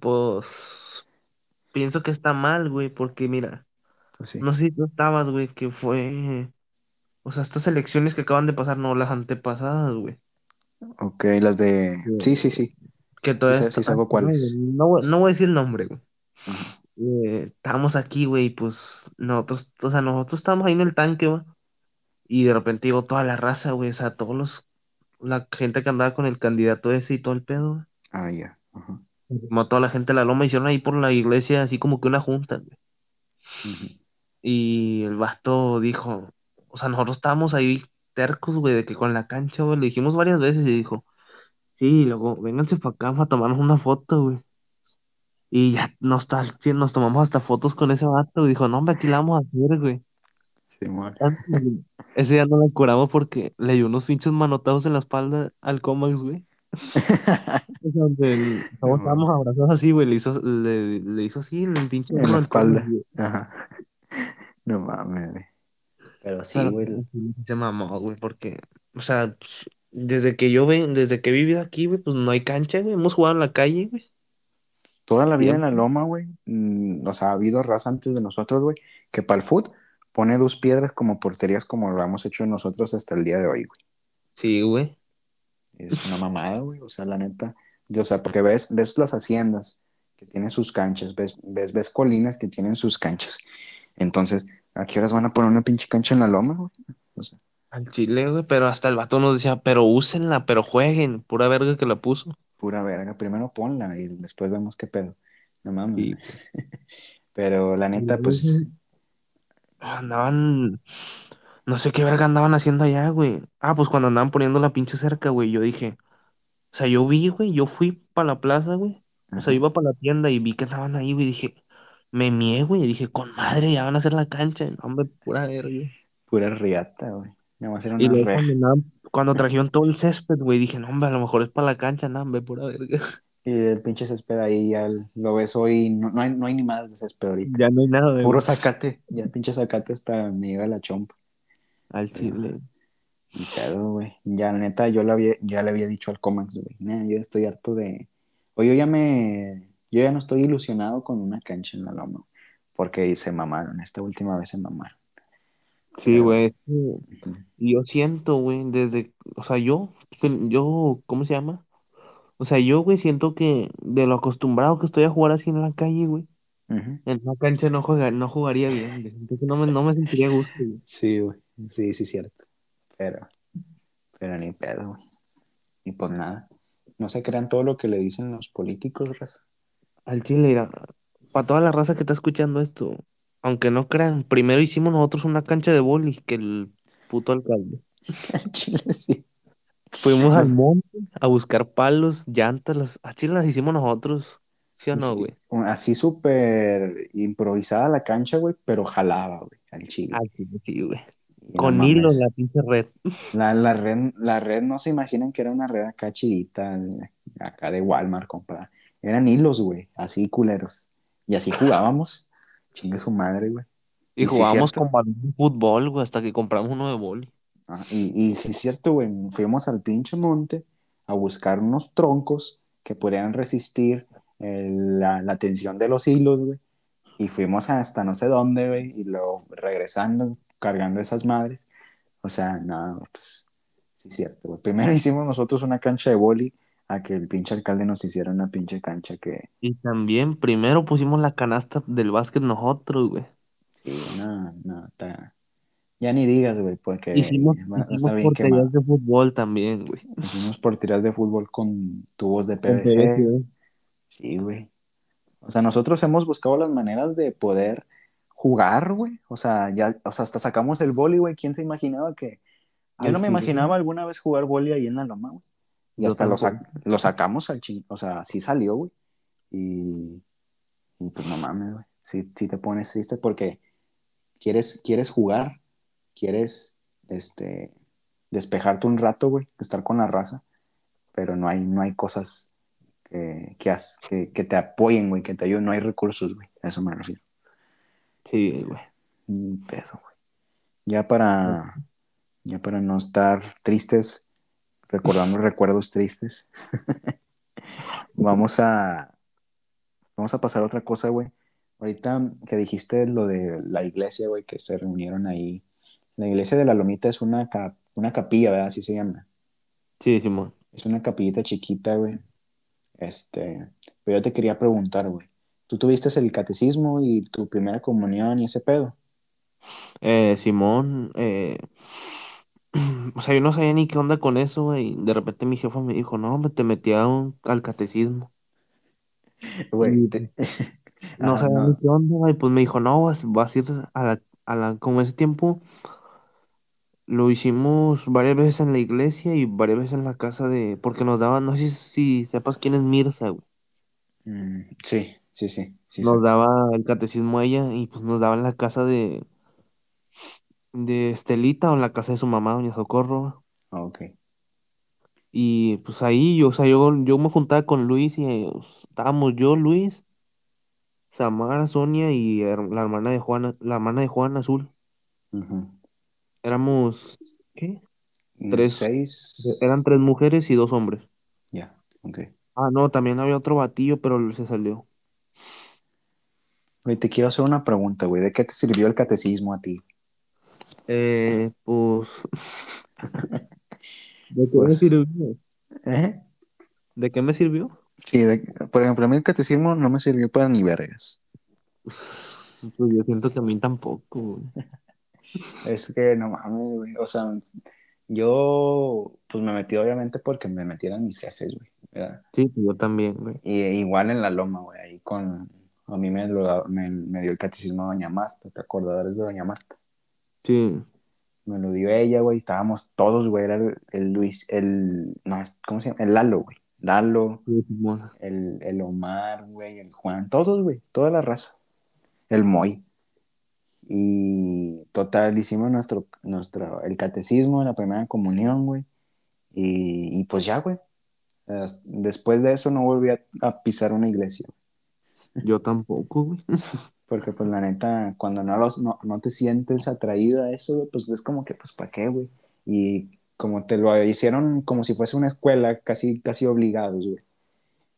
Pues pienso que está mal, güey, porque mira, Pues sí. no sé si tú estabas, güey, que fue, o sea, estas elecciones que acaban de pasar, no las antepasadas, güey, Ok, las de... Sí, sí, sí. que todas sé- sí cuáles. No, voy- no voy a decir el nombre, güey. Eh, estábamos aquí, güey, pues nosotros, o sea, nosotros estábamos ahí en el tanque, güey, y de repente llegó toda la raza, güey, o sea, todos los, la gente que andaba con el candidato ese y todo el pedo, güey. Ah, ya. Ajá. Como toda la gente de la loma hicieron ahí por la iglesia, así como que una junta, güey. Y el vato dijo, o sea, nosotros estábamos ahí tercos, güey, de que con la cancha, güey, le dijimos varias veces y dijo, sí, luego, vénganse para acá para tomarnos una foto, güey. Y ya nos, nos tomamos hasta fotos con ese vato, y dijo, no, hombre, aquí la vamos a hacer, güey. Simón. Ese día no la curamos porque le dio unos pinches manotados en la espalda al Comax, güey. Donde estábamos abrazados así, güey, le hizo, le, le hizo así en el pinche En la Comax, espalda. Ajá. No mames, güey. Pero sí, Pero güey. sí se mamó, güey, porque, o sea, pues, desde que yo ven, desde que he vivido aquí, güey, pues no hay cancha, güey, hemos jugado en la calle, güey. Toda la vida en la loma, güey. mm, O sea, ha habido raza antes de nosotros, güey, que para el foot pone dos piedras como porterías como lo hemos hecho nosotros hasta el día de hoy, güey. Sí, güey. Es una mamada, güey. O sea, la neta. O sea, porque ves, ves las haciendas que tienen sus canchas, ves, ves, ves colinas que tienen sus canchas. Entonces, ¿a qué horas van a poner una pinche cancha en la loma, güey? O sea, Al Chile, güey, pero hasta el vato nos decía, pero úsenla, pero jueguen, pura verga que la puso. pura verga. Primero ponla y después vemos qué pedo. No mames. Sí. Pero la neta, pues. Andaban, no sé qué verga andaban haciendo allá, güey. Ah, pues cuando andaban poniendo la pinche cerca, güey, yo dije, o sea, yo vi, güey, yo fui para la plaza, güey. O sea, iba para la tienda y vi que estaban ahí, güey, y dije, me mié, güey, y dije, con madre, ya van a hacer la cancha. No, hombre, pura verga. Pura riata, güey. Me va a hacer Y una luego reja. cuando, andaban- cuando trajeron todo el césped, güey, dije, no, hombre, a lo mejor es para la cancha, no, hombre, pura verga. Y el pinche césped ahí ya lo ves hoy, no, no, hay, no hay ni más de césped ahorita. Ya no hay nada de Puro zacate, ya el pinche zacate hasta me llega la chompa. al chile. Y pedo, güey. Ya, neta, yo le había, ya le había dicho al Comax, güey. "Nah, yo estoy harto de. O yo ya me. Yo ya no estoy ilusionado con una cancha en la loma. Porque se mamaron. Esta última vez se mamaron. Sí, Pero- güey. Y Yo siento, güey, desde, o sea, yo, yo, ¿cómo se llama? O sea, yo, güey, siento que de lo acostumbrado que estoy a jugar así en la calle, güey, en la cancha no juega, no jugaría bien, güey. Entonces no me, no me sentiría gusto, güey. Sí, güey. Sí, sí, cierto. Pero. Pero ni pedo, güey. Y pues nada. No se crean todo lo que le dicen los políticos, raza. Al chile, para toda la raza que está escuchando esto, aunque no crean, primero hicimos nosotros una cancha de boli que el puto alcalde. Chile sí. Fuimos al monte a buscar palos, llantas, las, a chile las hicimos nosotros, ¿sí o no, Sí, güey? Así súper improvisada la cancha, güey, pero jalaba, güey, al chile. Al chile, sí, güey. Con hilo mames. la pinche red. La, la red, la red no se imaginan que era una red acá chidita, acá de Walmart, compa. Eran hilos, güey, así culeros. Y así jugábamos. Chingue su madre, güey. Y Y sí, jugábamos cierto. con balón de fútbol, güey, hasta que compramos uno de boli. Ah, y, y sí es cierto, güey, fuimos al pinche monte a buscar unos troncos que pudieran resistir la, la tensión de los hilos, güey. Y fuimos hasta no sé dónde, güey, y luego regresando, cargando esas madres. O sea, nada, pues sí es cierto, güey. Primero hicimos nosotros una cancha de boli a que el pinche alcalde nos hiciera una pinche cancha que, Y también primero pusimos la canasta del básquet nosotros, güey. sí, no, no, está... Ya ni digas, güey, porque Hicimos, porterías de fútbol también, güey. Hicimos porterías de fútbol con tubos de PVC. PVC. Sí, güey. O sea, nosotros hemos buscado las maneras de poder jugar, güey. O sea, ya, o sea, hasta sacamos el boli, güey. ¿Quién se imaginaba que... Yo Al no me imaginaba alguna vez jugar boli ahí en la loma, güey. Y Yo hasta lo, sac- lo sacamos al ching... O sea, sí salió, güey. Y... y pues no mames, güey. Sí, sí te pones triste porque quieres, quieres jugar, quieres, este, despejarte un rato, güey, estar con la raza, pero no hay, no hay cosas que, que, has- que, que te apoyen, güey, que te ayuden, no hay recursos, güey, a eso me refiero. Sí, güey. Ni pedo, güey. Ya para, ya para no estar tristes, recordando recuerdos tristes, vamos a, vamos a pasar a otra cosa, güey. Ahorita que dijiste lo de la iglesia, güey, que se reunieron ahí. La iglesia de la Lomita es una, cap- una capilla, ¿verdad? Así se llama. Sí, Simón. Es una capillita chiquita, güey. Este, pero yo te quería preguntar, güey. ¿Tú tuviste el catecismo y tu primera comunión y ese pedo? Eh, Simón, eh, o sea, yo no sabía ni qué onda con eso, güey. De repente mi jefa me dijo, no, me te metí a un- al catecismo. Güey, te- No Ajá, sabía no. ni qué onda, güey. Pues me dijo, no, vas, vas a ir a la, a la, como ese tiempo lo hicimos varias veces en la iglesia y varias veces en la casa de, porque nos daban, no sé si sepas quién es Mirza, güey. Mm, sí, sí, sí, sí. Nos daba el catecismo a ella y pues nos daba en la casa de, de Estelita o en la casa de su mamá, doña Socorro. Ah, ok. Y pues ahí, yo, o sea, yo, yo me juntaba con Luis y eh, estábamos yo, Luis, Samara, Sonia y la hermana de Juana, la hermana de Juan Azul. Éramos, ¿qué? Tres. Seis. Eran tres mujeres y dos hombres. Ya, ok. Ah, no, también había otro batillo, pero se salió. Güey, te quiero hacer una pregunta, güey. ¿De qué te sirvió el catecismo a ti? Eh, pues. ¿De qué me Pues- sirvió? ¿Eh? ¿De qué me sirvió? Sí, de- por ejemplo, a mí el catecismo no me sirvió para ni vergas. Pues, pues yo siento que a mí tampoco, güey. Es que no mames, güey. O sea, yo pues me metí obviamente porque me metieran mis jefes, güey. ¿verdad? Sí, pues yo también, güey. Y igual en la loma, güey, ahí con... A mí me, lo, me, me dio el catecismo Doña Marta, ¿te acordarás de Doña Marta? Sí, Me lo dio ella, güey, estábamos todos, güey, era el, el Luis, el... No, ¿cómo se llama? El Lalo, güey. Lalo, sí, el, el Omar, güey, el Juan, todos, güey, toda la raza. El Moy. Y total, hicimos nuestro, nuestro, el catecismo, la primera comunión, güey. Y, y pues ya, güey. Después de eso no volví a, a pisar una iglesia. Yo tampoco, güey. Porque pues la neta, cuando no, los, no, no te sientes atraído a eso, güey, pues es como que, pues, ¿para qué, güey? Y como te lo hicieron como si fuese una escuela, casi, casi obligados, güey.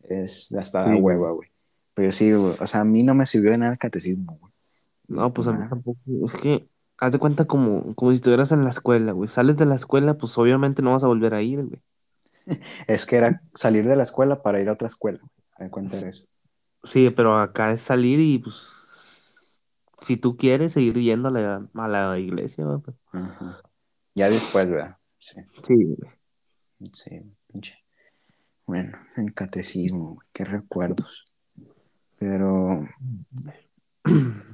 Es hasta Sí. la hueva, güey. Pero sí, güey, o sea, a mí no me sirvió de nada el catecismo, güey. No, pues a mí tampoco. Es que, haz de cuenta como, como si estuvieras en la escuela, güey. Sales de la escuela, pues obviamente no vas a volver a ir, güey. Es que era salir de la escuela para ir a otra escuela, ver, cuenta de eso. Sí, pero acá es salir y pues si tú quieres seguir yendo a la, a la iglesia, güey, pues, Ajá. Ya después, ¿verdad? Sí, sí, güey. sí, pinche. Bueno, el catecismo, güey, qué recuerdos. Pero,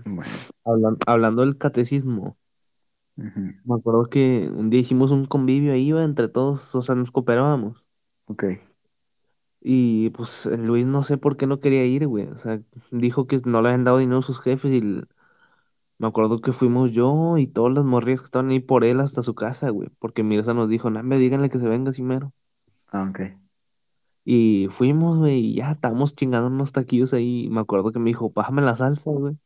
bueno. Hablan- hablando del catecismo, me acuerdo que un día hicimos un convivio ahí, güey, entre todos, o sea, nos cooperábamos. Ok. Y pues Luis no sé por qué no quería ir, güey. O sea, dijo que no le habían dado dinero a sus jefes y me acuerdo que fuimos yo y todas las morrillas que estaban ahí por él hasta su casa, güey. Porque Mirza nos dijo, no, me díganle que se venga así mero. Ah, ok. Y fuimos, güey, y ya estábamos chingando unos taquillos ahí. Me acuerdo que me dijo, bájame la salsa, güey.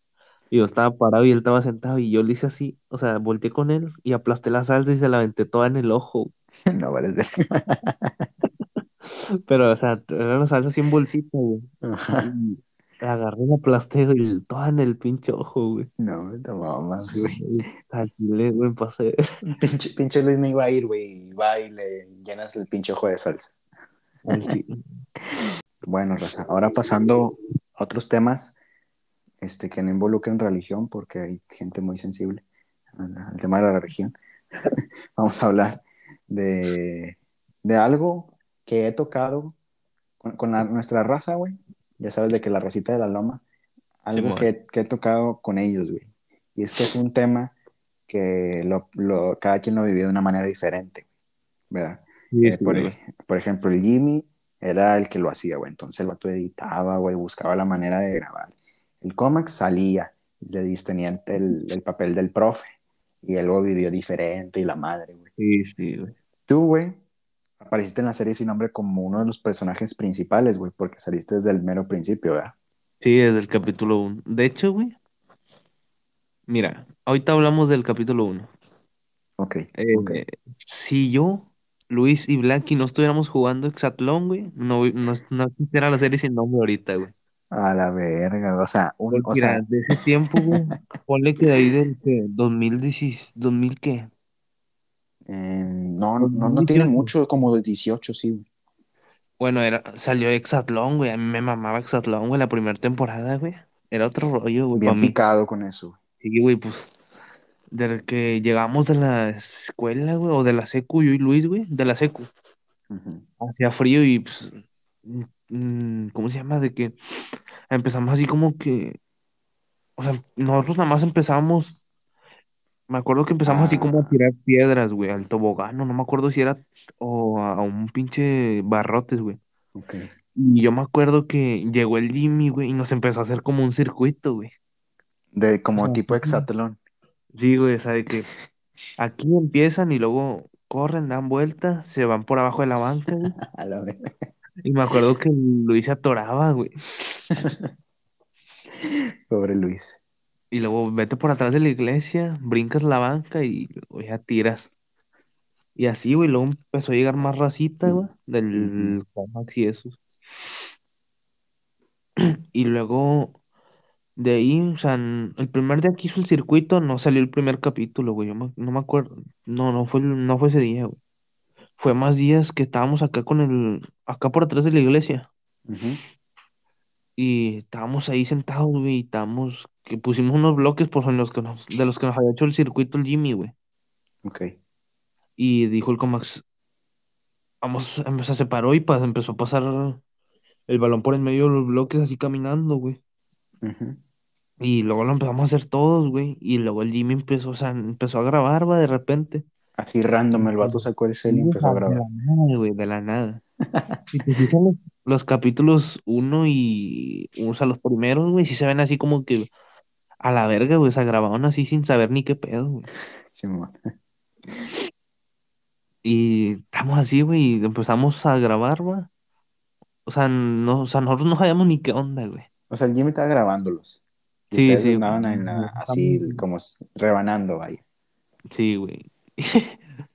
Y yo estaba parado y él estaba sentado y yo le hice así, o sea, volteé con él y aplasté la salsa y se la aventé toda en el ojo. No ver. Pero, o sea, era una salsa así en bolsita, güey. Ajá. Y agarré la aplasté y toda en el pinche ojo, güey. No, no mames, güey. Y Al chile, güey, pasé. Pinche, pinche Luis no iba a ir, güey. Va y le llenas el pinche ojo de salsa. Bueno, Raza, ahora pasando a otros temas este, que no involucren religión, porque hay gente muy sensible al, tema de la religión. Vamos a hablar de, de algo que he tocado con, con la- nuestra raza, güey. Ya sabes de que la racita de la loma, algo Simón. que, que he tocado con ellos, güey. Y es que es un tema que lo, lo- cada quien lo vivió de una manera diferente, ¿verdad? Sí, Eh, sí, por, güey. ej- por ejemplo, el Jimmy era el que lo hacía, güey. Entonces el vato editaba, güey, buscaba la manera de grabar. El Comax salía, y le tenía el, el papel del profe. Y él lo vivió diferente y la madre, güey. Sí, sí, güey. Tú, güey, apareciste en la serie sin nombre como uno de los personajes principales, güey, porque saliste desde el mero principio, ¿verdad? Sí, desde el capítulo 1. De hecho, güey, mira, ahorita hablamos del capítulo 1. Ok, Eh, ok. Si yo, Luis y Blacky no estuviéramos jugando Exatlón, güey, no, no, no existiera la serie sin nombre ahorita, güey. A la verga, o sea, un, Porque o sea, de ese tiempo, güey, ponle que de ahí del que 2010, 2000 qué, eh, no, no, no tiene 2018. mucho, como de 18, sí, güey. Bueno, era, salió Exatlón, güey, a mí me mamaba Exatlón, güey, la primera temporada, güey. Era otro rollo, güey, Bien mí. picado con eso, güey. Sí, güey, pues, desde que llegamos de la escuela, güey, o de la secu, yo y Luis, güey, de la secu, hacía frío y, pues, ¿cómo se llama? De que empezamos así como que, o sea, nosotros nada más empezamos, me acuerdo que empezamos así como a Ah, tirar piedras, güey, al tobogán, no me acuerdo si era, o a, a un pinche barrotes, güey. ok. Y yo me acuerdo que llegó el Jimmy, güey, y nos empezó a hacer como un circuito, güey. De como tipo hexatlón. sí, güey, o sea, de que aquí empiezan y luego corren, dan vuelta, se van por abajo de la banca, güey. A la vez. Y me acuerdo que Luis se atoraba, güey. Pobre Luis. Y luego vete por atrás de la iglesia, brincas la banca y luego ya tiras. Y así, güey, luego empezó a llegar más racita, güey, del Comax y eso. Y luego de ahí, o sea, el primer día que hizo el circuito no salió el primer capítulo, güey. Yo me- no me acuerdo. No, no fue, no fue ese día, güey. Fue más días que estábamos acá con el, acá por atrás de la iglesia. Y estábamos ahí sentados, güey, y estábamos, que pusimos unos bloques por los que nos, de los que nos había hecho el circuito el Jimmy, güey. Ok. Y dijo el Comax, vamos, se separó y pas- empezó a pasar el balón por en medio de los bloques así caminando, güey. Y luego lo empezamos a hacer todos, güey. Y luego el Jimmy empezó, o sea, empezó a grabar, va, de repente. Así random, el vato sacó el sí, cel y empezó a de grabar. la nada, güey, de la nada. Y te fijas los, los capítulos uno y, o sea, los primeros, güey, sí se ven así como que a la verga, güey, o sea, grabaron así sin saber ni qué pedo, güey. Simón. Y estamos así, güey, y empezamos a grabar, va. o sea, no, o sea, nosotros no sabíamos ni qué onda, güey. O sea, el Jimmy estaba grabándolos. Y Sí, ustedes sí, andaban en la, güey. así como rebanando ahí. Sí, güey.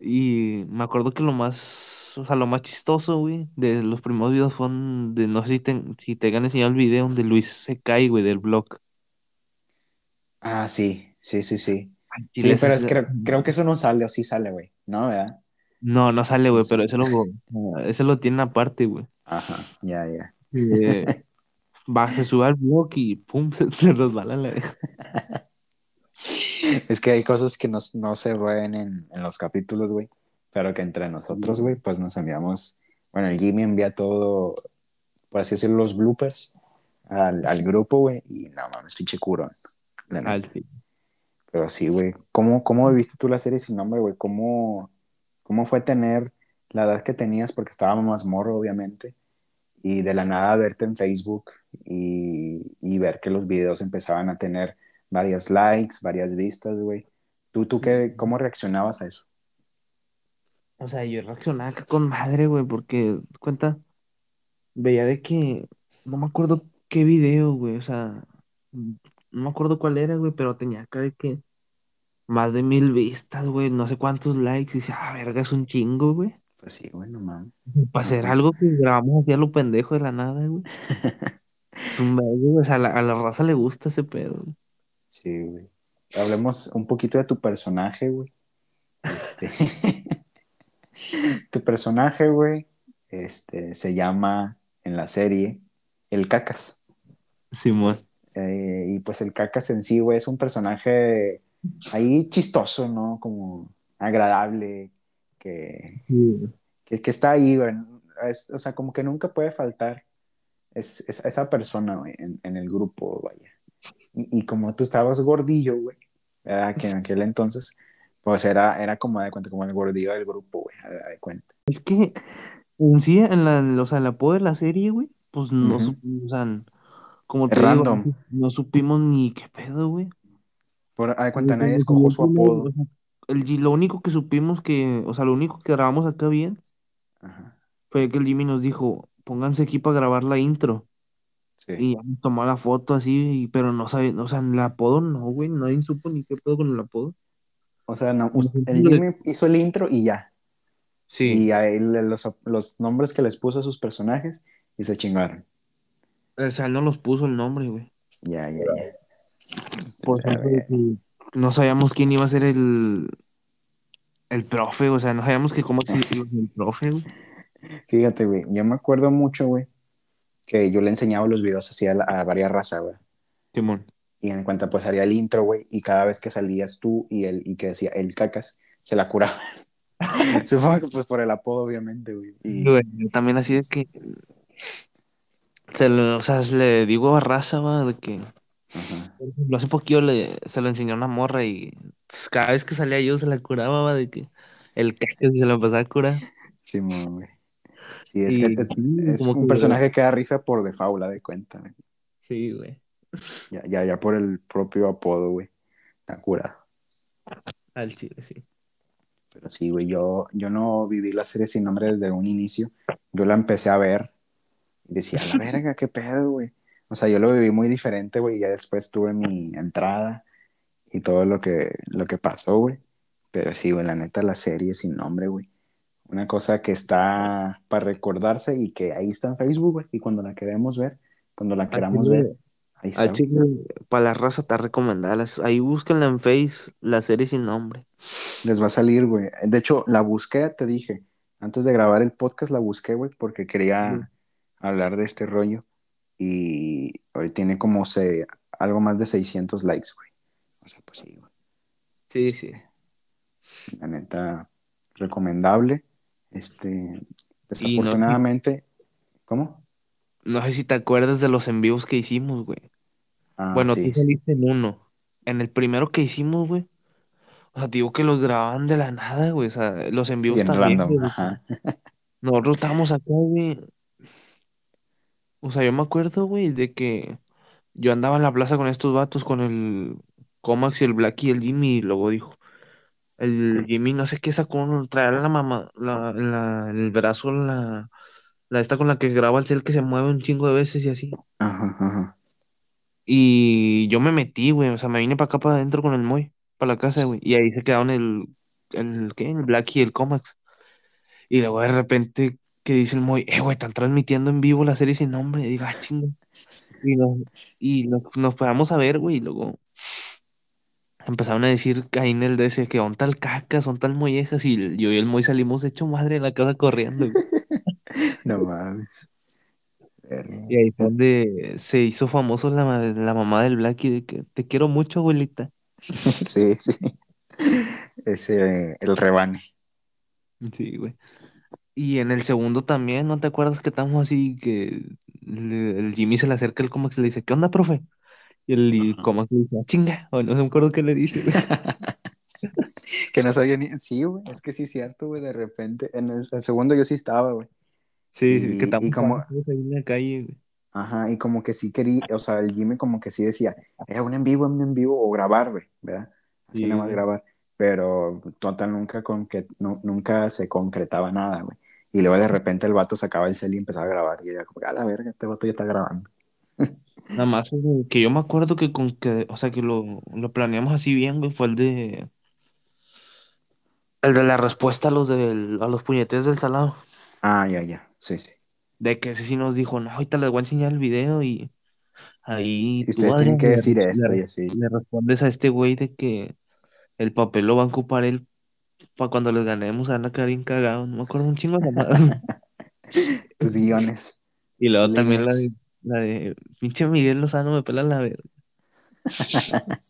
Y me acuerdo que lo más, o sea, lo más chistoso, güey, de los primeros videos fueron de, no sé si te, si te han enseñado el video donde Luis se cae, güey, del blog. Ah, sí, sí, sí, sí. Sí, pero es que creo que eso no sale, o sí sale, güey. No, ¿verdad? No, no sale, güey, Sí. pero ese lo, ese lo tiene aparte, güey. Ajá, ya, ya. Eh, va, se sube al blog y pum, se, se resbala la... Es que hay cosas que nos- no se ven en, en los capítulos, güey. Pero que entre nosotros, güey, pues nos enviamos. Bueno, el Jimmy envía todo, por así decirlo, los bloopers al, al grupo, güey. Y no mames, pinche curón. Pero sí, güey. ¿Cómo, ¿Cómo viviste tú la serie sin nombre, güey? ¿Cómo, ¿Cómo fue tener la edad que tenías? Porque estábamos más morro, obviamente. Y de la nada verte en Facebook y, y ver que los videos empezaban a tener varias likes, varias vistas, güey. ¿Tú, tú qué, cómo reaccionabas a eso? O sea, yo reaccionaba acá con madre, güey, porque, cuenta, veía de que, no me acuerdo qué video, güey, o sea, no me acuerdo cuál era, güey, pero tenía acá de que más de mil vistas, güey, no sé cuántos likes, y dice, ah, verga, es un chingo, güey. Pues sí, güey, no mames. Para hacer algo que grabamos así a lo pendejo de la nada, güey. Es un güey, o sea, a la, a la raza le gusta ese pedo, güey. Sí, güey. Hablemos un poquito de tu personaje, güey. Este... tu personaje, güey, este, se llama en la serie El Cacas. Simón. Eh, y pues el Cacas en sí, güey, es un personaje ahí chistoso, ¿no? Como agradable, que, que, que está ahí, güey. Es- o sea, como que nunca puede faltar es, es- esa persona, güey, en, en el grupo, vaya. Y, y como tú estabas gordillo, güey, ¿verdad? que en aquel entonces, pues era, era como de cuenta, como el gordillo del grupo, güey, de cuenta. Es que en sí, en la, o sea, el apodo de la serie, güey, pues no, sup- o sea, como te random. no, no supimos ni qué pedo, güey. Por, a de cuenta, nadie el escogió su apodo. el, G- lo único que supimos que, o sea, lo único que grabamos acá bien Ajá, fue que el Jimmy nos dijo, pónganse aquí para grabar la intro. Sí. Y ya nos tomó la foto así, y- pero no sabe, o sea, el apodo no, güey, nadie supo ni qué pedo con el apodo. O sea, no, el le- Jimmy hizo el intro y ya. Sí, Y a él los, los nombres que les puso a sus personajes y se chingaron. o sea, él no los puso el nombre, güey. Ya, ya, ya. De que no sabíamos quién iba a ser el, el profe, o sea, no sabíamos que cómo existía el profe, güey. Fíjate, güey, yo me acuerdo mucho, güey, que yo le enseñaba los videos así a, la- a varias razas, güey. Simón. Y en cuenta, pues haría el intro, güey, y cada vez que salías tú y él, y que decía el cacas, se la curaba. Supongo que pues por el apodo, obviamente, güey. Y, Güey, también así de que se lo, o sea, le digo a raza, va, de que ajá. hace poquito le, se lo enseñó una morra y pues, cada vez que salía yo se la curaba, va, de que el cacas se lo empezaba a curar. Sí, güey. Sí, es, Y que te- sí, es como un que- personaje que da risa por default, de cuenta, güey. Sí, güey. Ya, ya, ya por el propio apodo, güey. Está curado. Al chile, sí. Pero sí, güey, yo, yo no viví la serie sin nombre desde un inicio. Yo la empecé a ver y decía, la verga, qué pedo, güey. O sea, yo lo viví muy diferente, güey. Ya después tuve mi entrada y todo lo que, lo que pasó, güey. Pero sí, güey, la neta, la serie sin nombre, güey. Una cosa que está para recordarse y que ahí está en Facebook, güey. Y cuando la queremos ver, cuando la queramos chile- ver, ahí está. Güey. chile, para la raza está recomendada. Ahí búsquenla en Face, la serie sin nombre. Les va a salir, güey. De hecho, la busqué, te dije. Antes de grabar el podcast la busqué, güey, porque quería hablar de este rollo. Y hoy tiene como se, algo más de 600 likes, güey. O sea, pues sí, güey. Sí, sí. La neta, recomendable. Este, no- desafortunadamente, ¿cómo? No sé si te acuerdas de los en vivos que hicimos, güey. Ah, Bueno, sí, tú saliste en uno. En el primero que hicimos, güey. O sea, digo que los grababan de la nada, güey. O sea, los en vivos Bien también, random, ajá. Nosotros estábamos acá, güey. O sea, yo me acuerdo, güey, de que yo andaba en la plaza con estos vatos, con el Comax y el Black y el Jimmy, y luego dijo, el Jimmy no sé qué sacó, traía la mamá, la, la- el brazo la, La esta con la que graba el cel que se mueve un chingo de veces y así. Ajá, ajá. Y yo me metí, güey. O sea, me vine para acá para adentro con el Moy, para la casa, güey. Y ahí se quedaron el, el, ¿qué? El Black y el Comax. Y luego de repente que dice el Moy, eh, güey, están transmitiendo en vivo la serie sin nombre. Y digo, ah, chingo. Y, nos, y nos, nos paramos a ver, güey. Y luego empezaron a decir ahí en el DS que son tal cacas, son tal mollejas. Y yo y el Moy salimos hecho madre de la casa corriendo. No mames. Y ahí fue donde se hizo famoso la, la mamá del Blacky de que te quiero mucho, abuelita. Sí, sí. Ese, el rebane. Sí, güey. Y en el segundo también, ¿no te acuerdas que estamos así que le- el Jimmy se le acerca el Comax y le dice, ¿qué onda, profe? Y el y. Comax le dice, "Ah, chinga, o no me acuerdo qué le dice, güey. Que no sabía ni. Sí, güey. Es que sí es cierto, güey. De repente. En el, el segundo yo sí estaba, güey. Sí, sí, que Y, estamos y como. ahí en la calle, güey. Ajá. Y como que sí quería. O sea, el Jimmy como que sí decía. Era un en vivo, un en vivo. O grabar, güey. ¿Verdad? Así Sí, nada más güey. grabar. Pero total nunca, con que, no, nunca se concretaba nada, güey. Y luego de repente el vato sacaba el cel y empezaba a grabar. Y era como, a la verga, este vato ya está grabando. Nada más que yo me acuerdo que con que, o sea, que lo, lo planeamos así bien, güey, fue el de el de la respuesta a los del, a los puñetes del salado. Ah, ya, ya. Sí, sí. De que ese sí nos dijo, no, ahorita les voy a enseñar el video y ahí Y ustedes tienen que le, decir le- esto y así. le respondes a este güey de que el papel lo va a ocupar él para cuando les ganemos, a quedar bien cagados. No me acuerdo un chingo de mamadas. Tus guiones. Y luego también la de, la de pinche Miguel Lozano me pela la verga.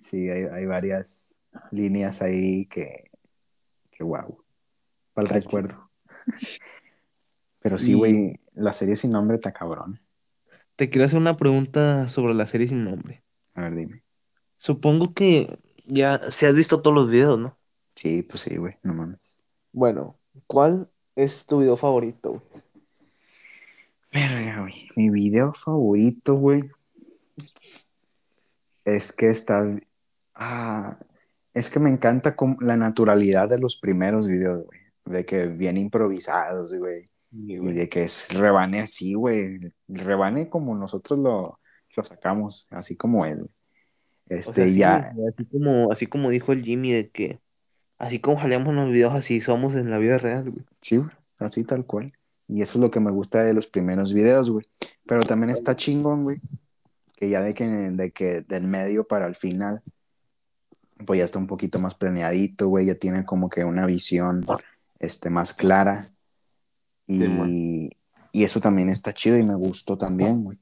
Sí, hay, hay varias líneas ahí que, que wow, para el recuerdo. Pero sí, Y- güey, la serie sin nombre está cabrón. Te quiero hacer una pregunta sobre la serie sin nombre. A ver, dime. Supongo que ya se has visto todos los videos, ¿no? Sí, pues sí, güey, no mames. Bueno, ¿cuál es tu video favorito? güey? Verga, güey. Mi video favorito, güey, es que está... Ah, es que me encanta la naturalidad de los primeros videos, güey. De que bien improvisados, güey. Y de que es rebane así, güey. Rebane como nosotros lo, lo sacamos, así como él. O Este, sea, ya, así como, así como dijo el Jimmy de que así como jaleamos los videos, así somos en la vida real, güey. sí, güey, así tal cual. Y eso es lo que me gusta de los primeros videos, güey. Pero también está chingón, güey, que ya de que, de que del medio para el final, pues ya está un poquito más planeadito, güey, ya tiene como que una visión, este, más clara. Y, y eso también está chido y me gustó también, güey.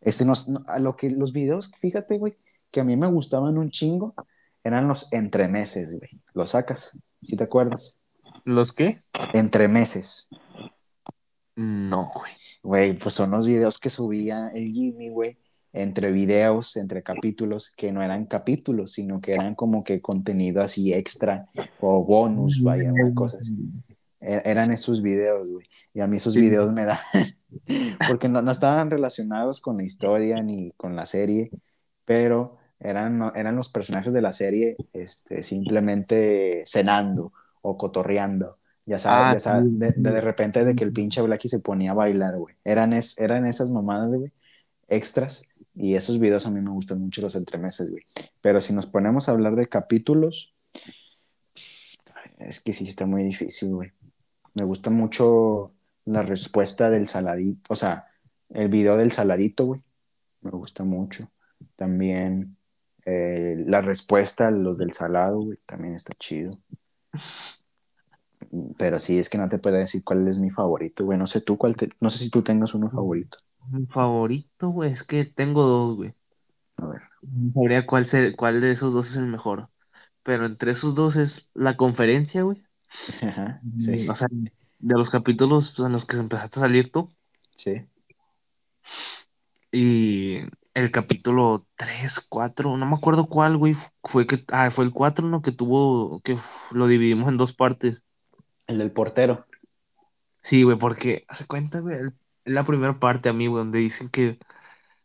Este nos, no- a lo que los videos, fíjate, güey, que a mí me gustaban un chingo, eran los entremeses, güey. Los sacas, si te acuerdas. ¿Los qué? Entremeses. No, güey. Güey, pues son los videos que subía el Jimmy, güey, entre videos, entre capítulos, que no eran capítulos, sino que eran como que contenido así extra o bonus, vaya, una cosa así. E- Eran esos videos, güey. Y a mí esos Sí. videos me dan, porque no, no estaban relacionados con la historia ni con la serie, pero eran, eran los personajes de la serie este, simplemente cenando o cotorreando. Ya sabes, Ah, ya sabes, sí, de, sí. de, de repente de que el pinche Blacky se ponía a bailar, güey. Eran, es, eran esas mamadas, güey, extras. Y esos videos a mí me gustan mucho los entremeses, güey. Pero si nos ponemos a hablar de capítulos, es que sí está muy difícil, güey. Me gusta mucho la respuesta del saladito, o sea, el video del saladito, güey. Me gusta mucho. También eh, la respuesta a los del salado, güey, también está chido. Pero sí, es que no te puedo decir cuál es mi favorito, güey. No sé tú cuál te- no sé si tú tengas uno favorito. Mi favorito, güey, es que tengo dos, güey. A ver. No sabría cuál, ser, cuál de esos dos es el mejor. Pero entre esos dos es la conferencia, güey. Ajá, sí, O sea, de los capítulos en los que empezaste a salir tú. sí. Y el capítulo 3, 4, no me acuerdo cuál, güey. Fue que, ah, fue el 4, ¿no? Que tuvo, que lo dividimos en dos partes. El del portero. Sí, güey, porque, hace cuenta, güey, es la primera parte a mí, güey, donde dicen que,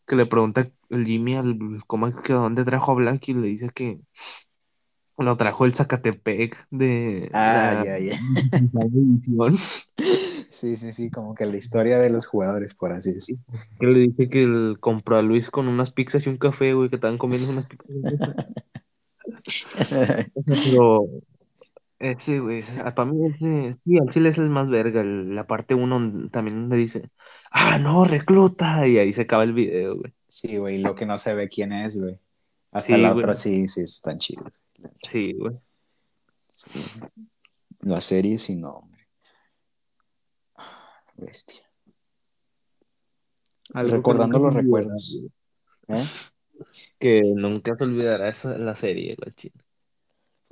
que le pregunta el Jimmy al Comax que dónde trajo a Black y le dice que lo trajo el Zacatepec de Ah, la ya, ya. edición. Sí, sí, sí, como que la historia de los jugadores, por así decirlo. Que le dice que él compró a Luis con unas pizzas y un café, güey, que estaban comiendo unas pizzas. Pero ese, güey, para mí ese, sí, al chile es el más verga. el- la parte uno también le dice, ah, no, recluta. Y ahí se acaba el video, güey. Sí, güey, lo que no se ve quién es, güey. Hasta Sí, la güey. otra sí, sí, están chidos. Sí, güey. Sí. La serie sin nombre. Bestia. Algo que Recordando nunca los recuerdos. güey. ¿eh? Que nunca se olvidará esa, la serie, la china.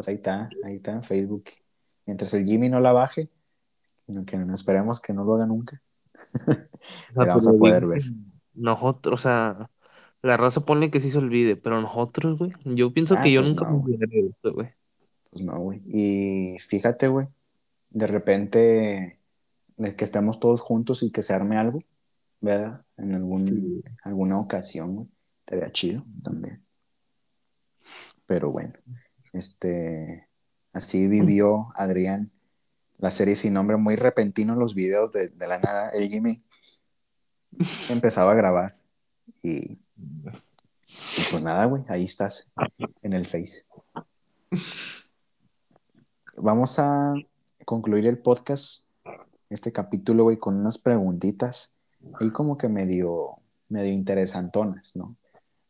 Pues ahí está, ahí está en Facebook. Mientras el Jimmy no la baje, que no esperemos que no lo haga nunca. La vamos a poder ver. Nosotros, o sea, la raza pone que sí se olvide, pero nosotros, güey, yo pienso Ah, que yo pues nunca no, me de esto, güey. Pues no, güey. Y fíjate, güey, de repente que estemos todos juntos y que se arme algo, ¿verdad? En algún, Sí. alguna ocasión, güey. Estaría chido también. Pero bueno, este, así vivió Adrián la serie sin nombre, muy repentino los videos de, de la nada. El Jimmy empezaba a grabar y, y pues nada, güey, ahí estás en el Face. Vamos a concluir el podcast, este capítulo, güey, con unas preguntitas ahí como que medio, medio interesantonas, ¿no?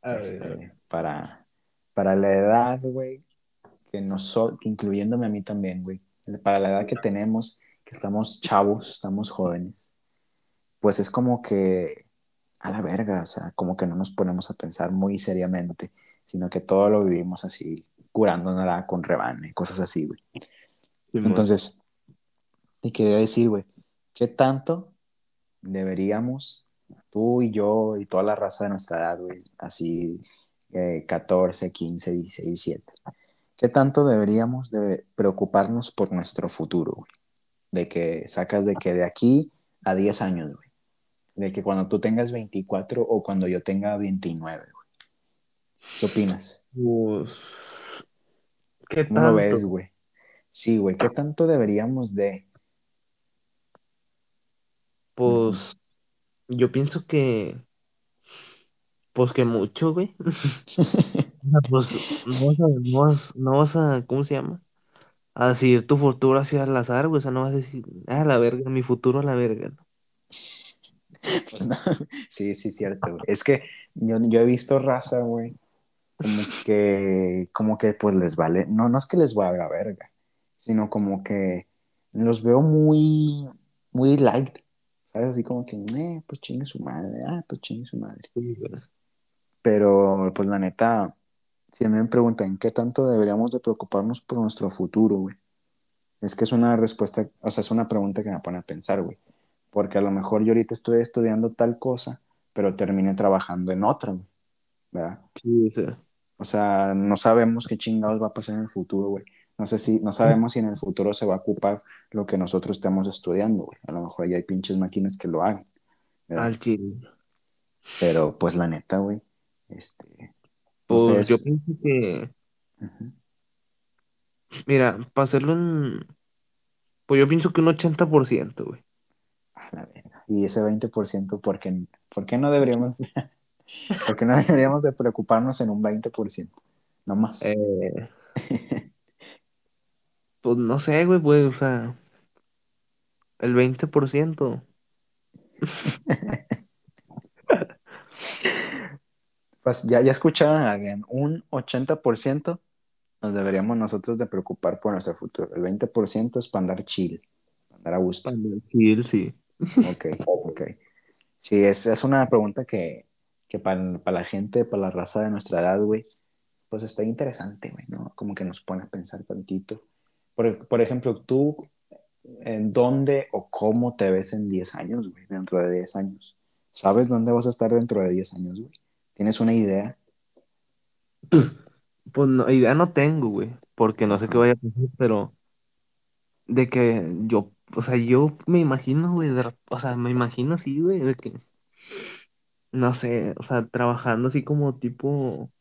Este, para, para la edad, güey, que nosotros, incluyéndome a mí también, güey, para la edad que tenemos, que estamos chavos, estamos jóvenes, pues es como que a la verga, o sea, como que no nos ponemos a pensar muy seriamente, sino que todo lo vivimos así, curándonos con rebane, cosas así, güey. Entonces, te quería decir, güey, ¿qué tanto deberíamos, tú y yo y toda la raza de nuestra edad, güey, así eh, 14, 15, 16, 17, ¿qué tanto deberíamos de preocuparnos por nuestro futuro, güey? De que sacas de que de aquí a 10 años, güey. De que cuando tú tengas 24 o cuando yo tenga 29, güey. ¿Qué opinas? Pues, ¿qué ¿Cómo lo tanto? ves, güey? Sí, güey, ¿qué tanto deberíamos de... Pues, yo pienso que, pues que mucho, güey. Pues, no vas a, no vas, no vas a, ¿cómo se llama? A decidir tu futuro hacia al azar, güey. O sea, no vas a decir, ah, la verga, mi futuro a la verga, ¿no? Pues no, sí, sí, cierto, güey. Es que yo, yo he visto raza, güey, como que, como que pues les vale, no, no es que les valga verga, sino como que los veo muy, muy light, ¿sabes? Así como que, eh, pues chingue su madre, ah, pues chingue su madre. Pero, pues la neta, si me preguntan qué tanto deberíamos de preocuparnos por nuestro futuro, güey. Es que es una respuesta, o sea, es una pregunta que me pone a pensar, güey. Porque a lo mejor yo ahorita estoy estudiando tal cosa, pero terminé trabajando en otra, güey. ¿Verdad? Sí, o sea, O sea, no sabemos qué chingados va a pasar en el futuro, güey. No sé si, no sabemos si en el futuro se va a ocupar lo que nosotros estamos estudiando, güey. A lo mejor ya hay pinches máquinas que lo hagan. al. Pero, pues, la neta, güey. Este. Pues Entonces, yo pienso que, mira, para hacerlo en, pues yo pienso que un 80%, güey. A la verga. Y ese 20%, ¿por qué, por qué no deberíamos, por qué no deberíamos de preocuparnos en un 20%? No más. Eh, pues no sé, güey, pues, o sea, el 20%. Pues ya, ya escucharon a alguien, un 80% nos deberíamos nosotros de preocupar por nuestro futuro. El 20% es para andar chill, para andar a gusto. Para el chill, sí. Ok, ok. Sí, es, es una pregunta que, que para, para la gente, para la raza de nuestra edad, güey, pues está interesante, güey, ¿no? Como que nos pone a pensar tantito. Por, por ejemplo, tú, ¿en dónde o cómo te ves en 10 años, güey? Dentro de 10 años. ¿Sabes dónde vas a estar dentro de 10 años, güey? ¿Tienes una idea? Pues no, idea no tengo, güey, porque no sé qué vaya a pasar, pero de que yo, o sea, yo me imagino, güey, de o sea, me imagino así, güey, de que, no sé, o sea, trabajando así como tipo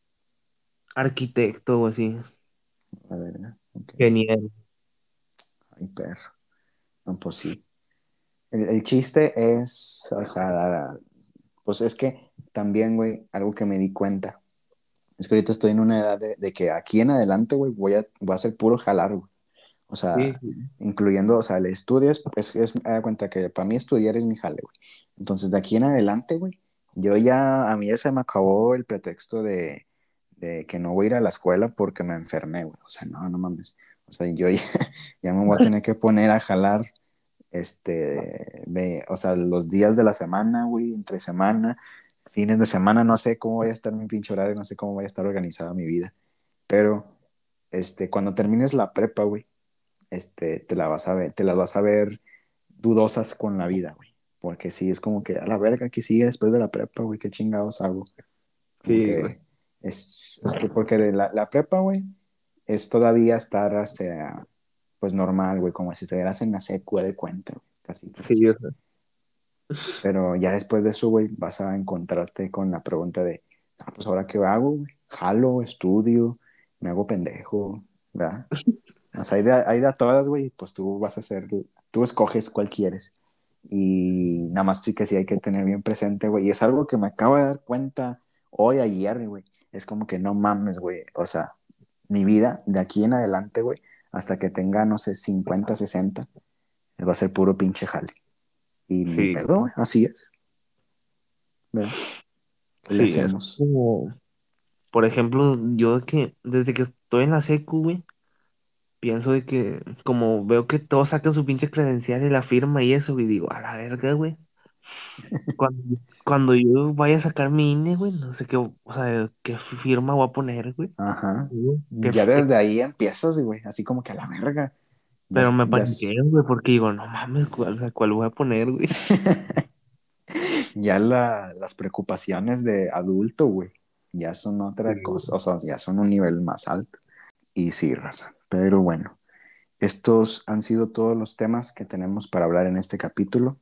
arquitecto o así, A ver, ¿no? Ok. genial. Ay, perro. No, pues sí. El, el chiste es, o sea, pues es que también, güey, algo que me di cuenta. Es que ahorita estoy en una edad de, de que aquí en adelante, güey, voy a, voy a hacer puro jalar, güey. O sea, Sí, incluyendo, o sea, el estudio es, es, es- me da cuenta que para mí estudiar es mi jale, güey. Entonces, de aquí en adelante, güey, yo ya, a mí ya se me acabó el pretexto de, de que no voy a ir a la escuela porque me enfermé, güey. O sea, no, no mames. O sea, yo ya, ya me voy a tener que poner a jalar, este, de, o sea, los días de la semana, güey, entre semana, fines de semana, no sé cómo voy a estar mi pinche horario, no sé cómo voy a estar organizada mi vida. Pero, este, cuando termines la prepa, güey, este, te la vas a ver, te las vas a ver dudosas con la vida, güey. Porque sí, es como que a la verga que sigue después de la prepa, güey, qué chingados hago. Sí, güey. es, es que porque la, la prepa, güey, es todavía estar, sea, pues normal, güey, como si estuvieras en la secu de cuenta, güey, casi, casi. Sí, o sea, Pero ya después de eso, güey, vas a encontrarte con la pregunta de, ah, pues ahora qué hago, güey. Jalo, estudio, me hago pendejo, ¿verdad? O sea, hay de, hay de a todas, güey, pues tú vas a hacer, tú escoges cuál quieres. Y nada más sí que sí hay que tener bien presente, güey. Y es algo que me acabo de dar cuenta hoy, ayer, güey. Es como que no mames, güey. O sea, mi vida de aquí en adelante, güey, hasta que tenga, no sé, 50, 60, va a ser puro pinche jale. Y Sí. ni pedo, güey, así es. ¿Verdad? ¿Qué le sí, es hacemos? como, por ejemplo, yo que desde que estoy en la secu, güey, pienso de que como veo que todos sacan su pinche credencial y la firma y eso, y digo, a la verga, güey. Cuando, cuando yo vaya a sacar mi INE, güey, no sé qué, o sea, qué firma voy a poner, güey. Ajá. Ya desde ahí empiezas, güey, así como que a la verga. Pero me paniqué, güey, porque digo, no mames, ¿cuál, o sea, ¿cuál voy a poner, güey? ya la- las preocupaciones de adulto, güey, ya son otra Sí. cosa, o sea, ya son un nivel más alto. Y sí, raza. Pero bueno, estos han sido todos los temas que tenemos para hablar en este capítulo.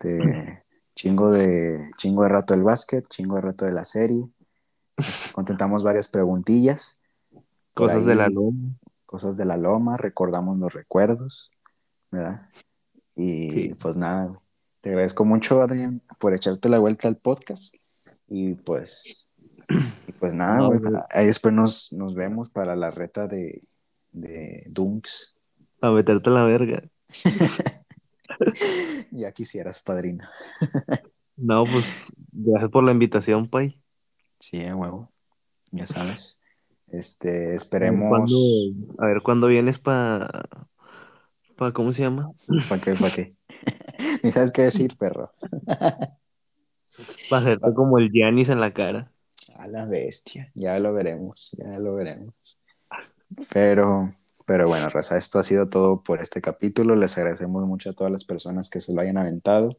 Este, chingo de, chingo de rato del básquet, chingo de rato de la serie. Este, contentamos varias preguntillas. Cosas de la loma. Cosas de la loma, recordamos los recuerdos, ¿verdad? Y Sí. pues nada, te agradezco mucho, Adrián, por echarte la vuelta al podcast. Y pues, y pues nada, No. Ahí después nos, nos vemos para la reta de, de Dunks. A meterte a la verga. Ya quisieras, padrino. No, pues, gracias por la invitación, pay. Sí, a huevo. Ya sabes. Este, esperemos. cuándo, a ver cuándo vienes para, pa, ¿cómo se llama? ¿Para qué? ¿Para qué? Ni sabes qué decir, perro. Para hacerte como el Giannis en la cara. A la bestia. Ya lo veremos, ya lo veremos. Pero, pero bueno, Raza, esto ha sido todo por este capítulo. Les agradecemos mucho a todas las personas que se lo hayan aventado.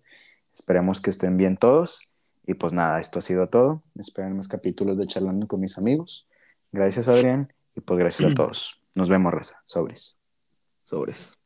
Esperemos que estén bien todos. Y pues nada, esto ha sido todo. Esperen más capítulos de Charlando con mis amigos. Gracias, Adrián. Y pues gracias a todos. Nos vemos, Raza. Sobres. Sobres.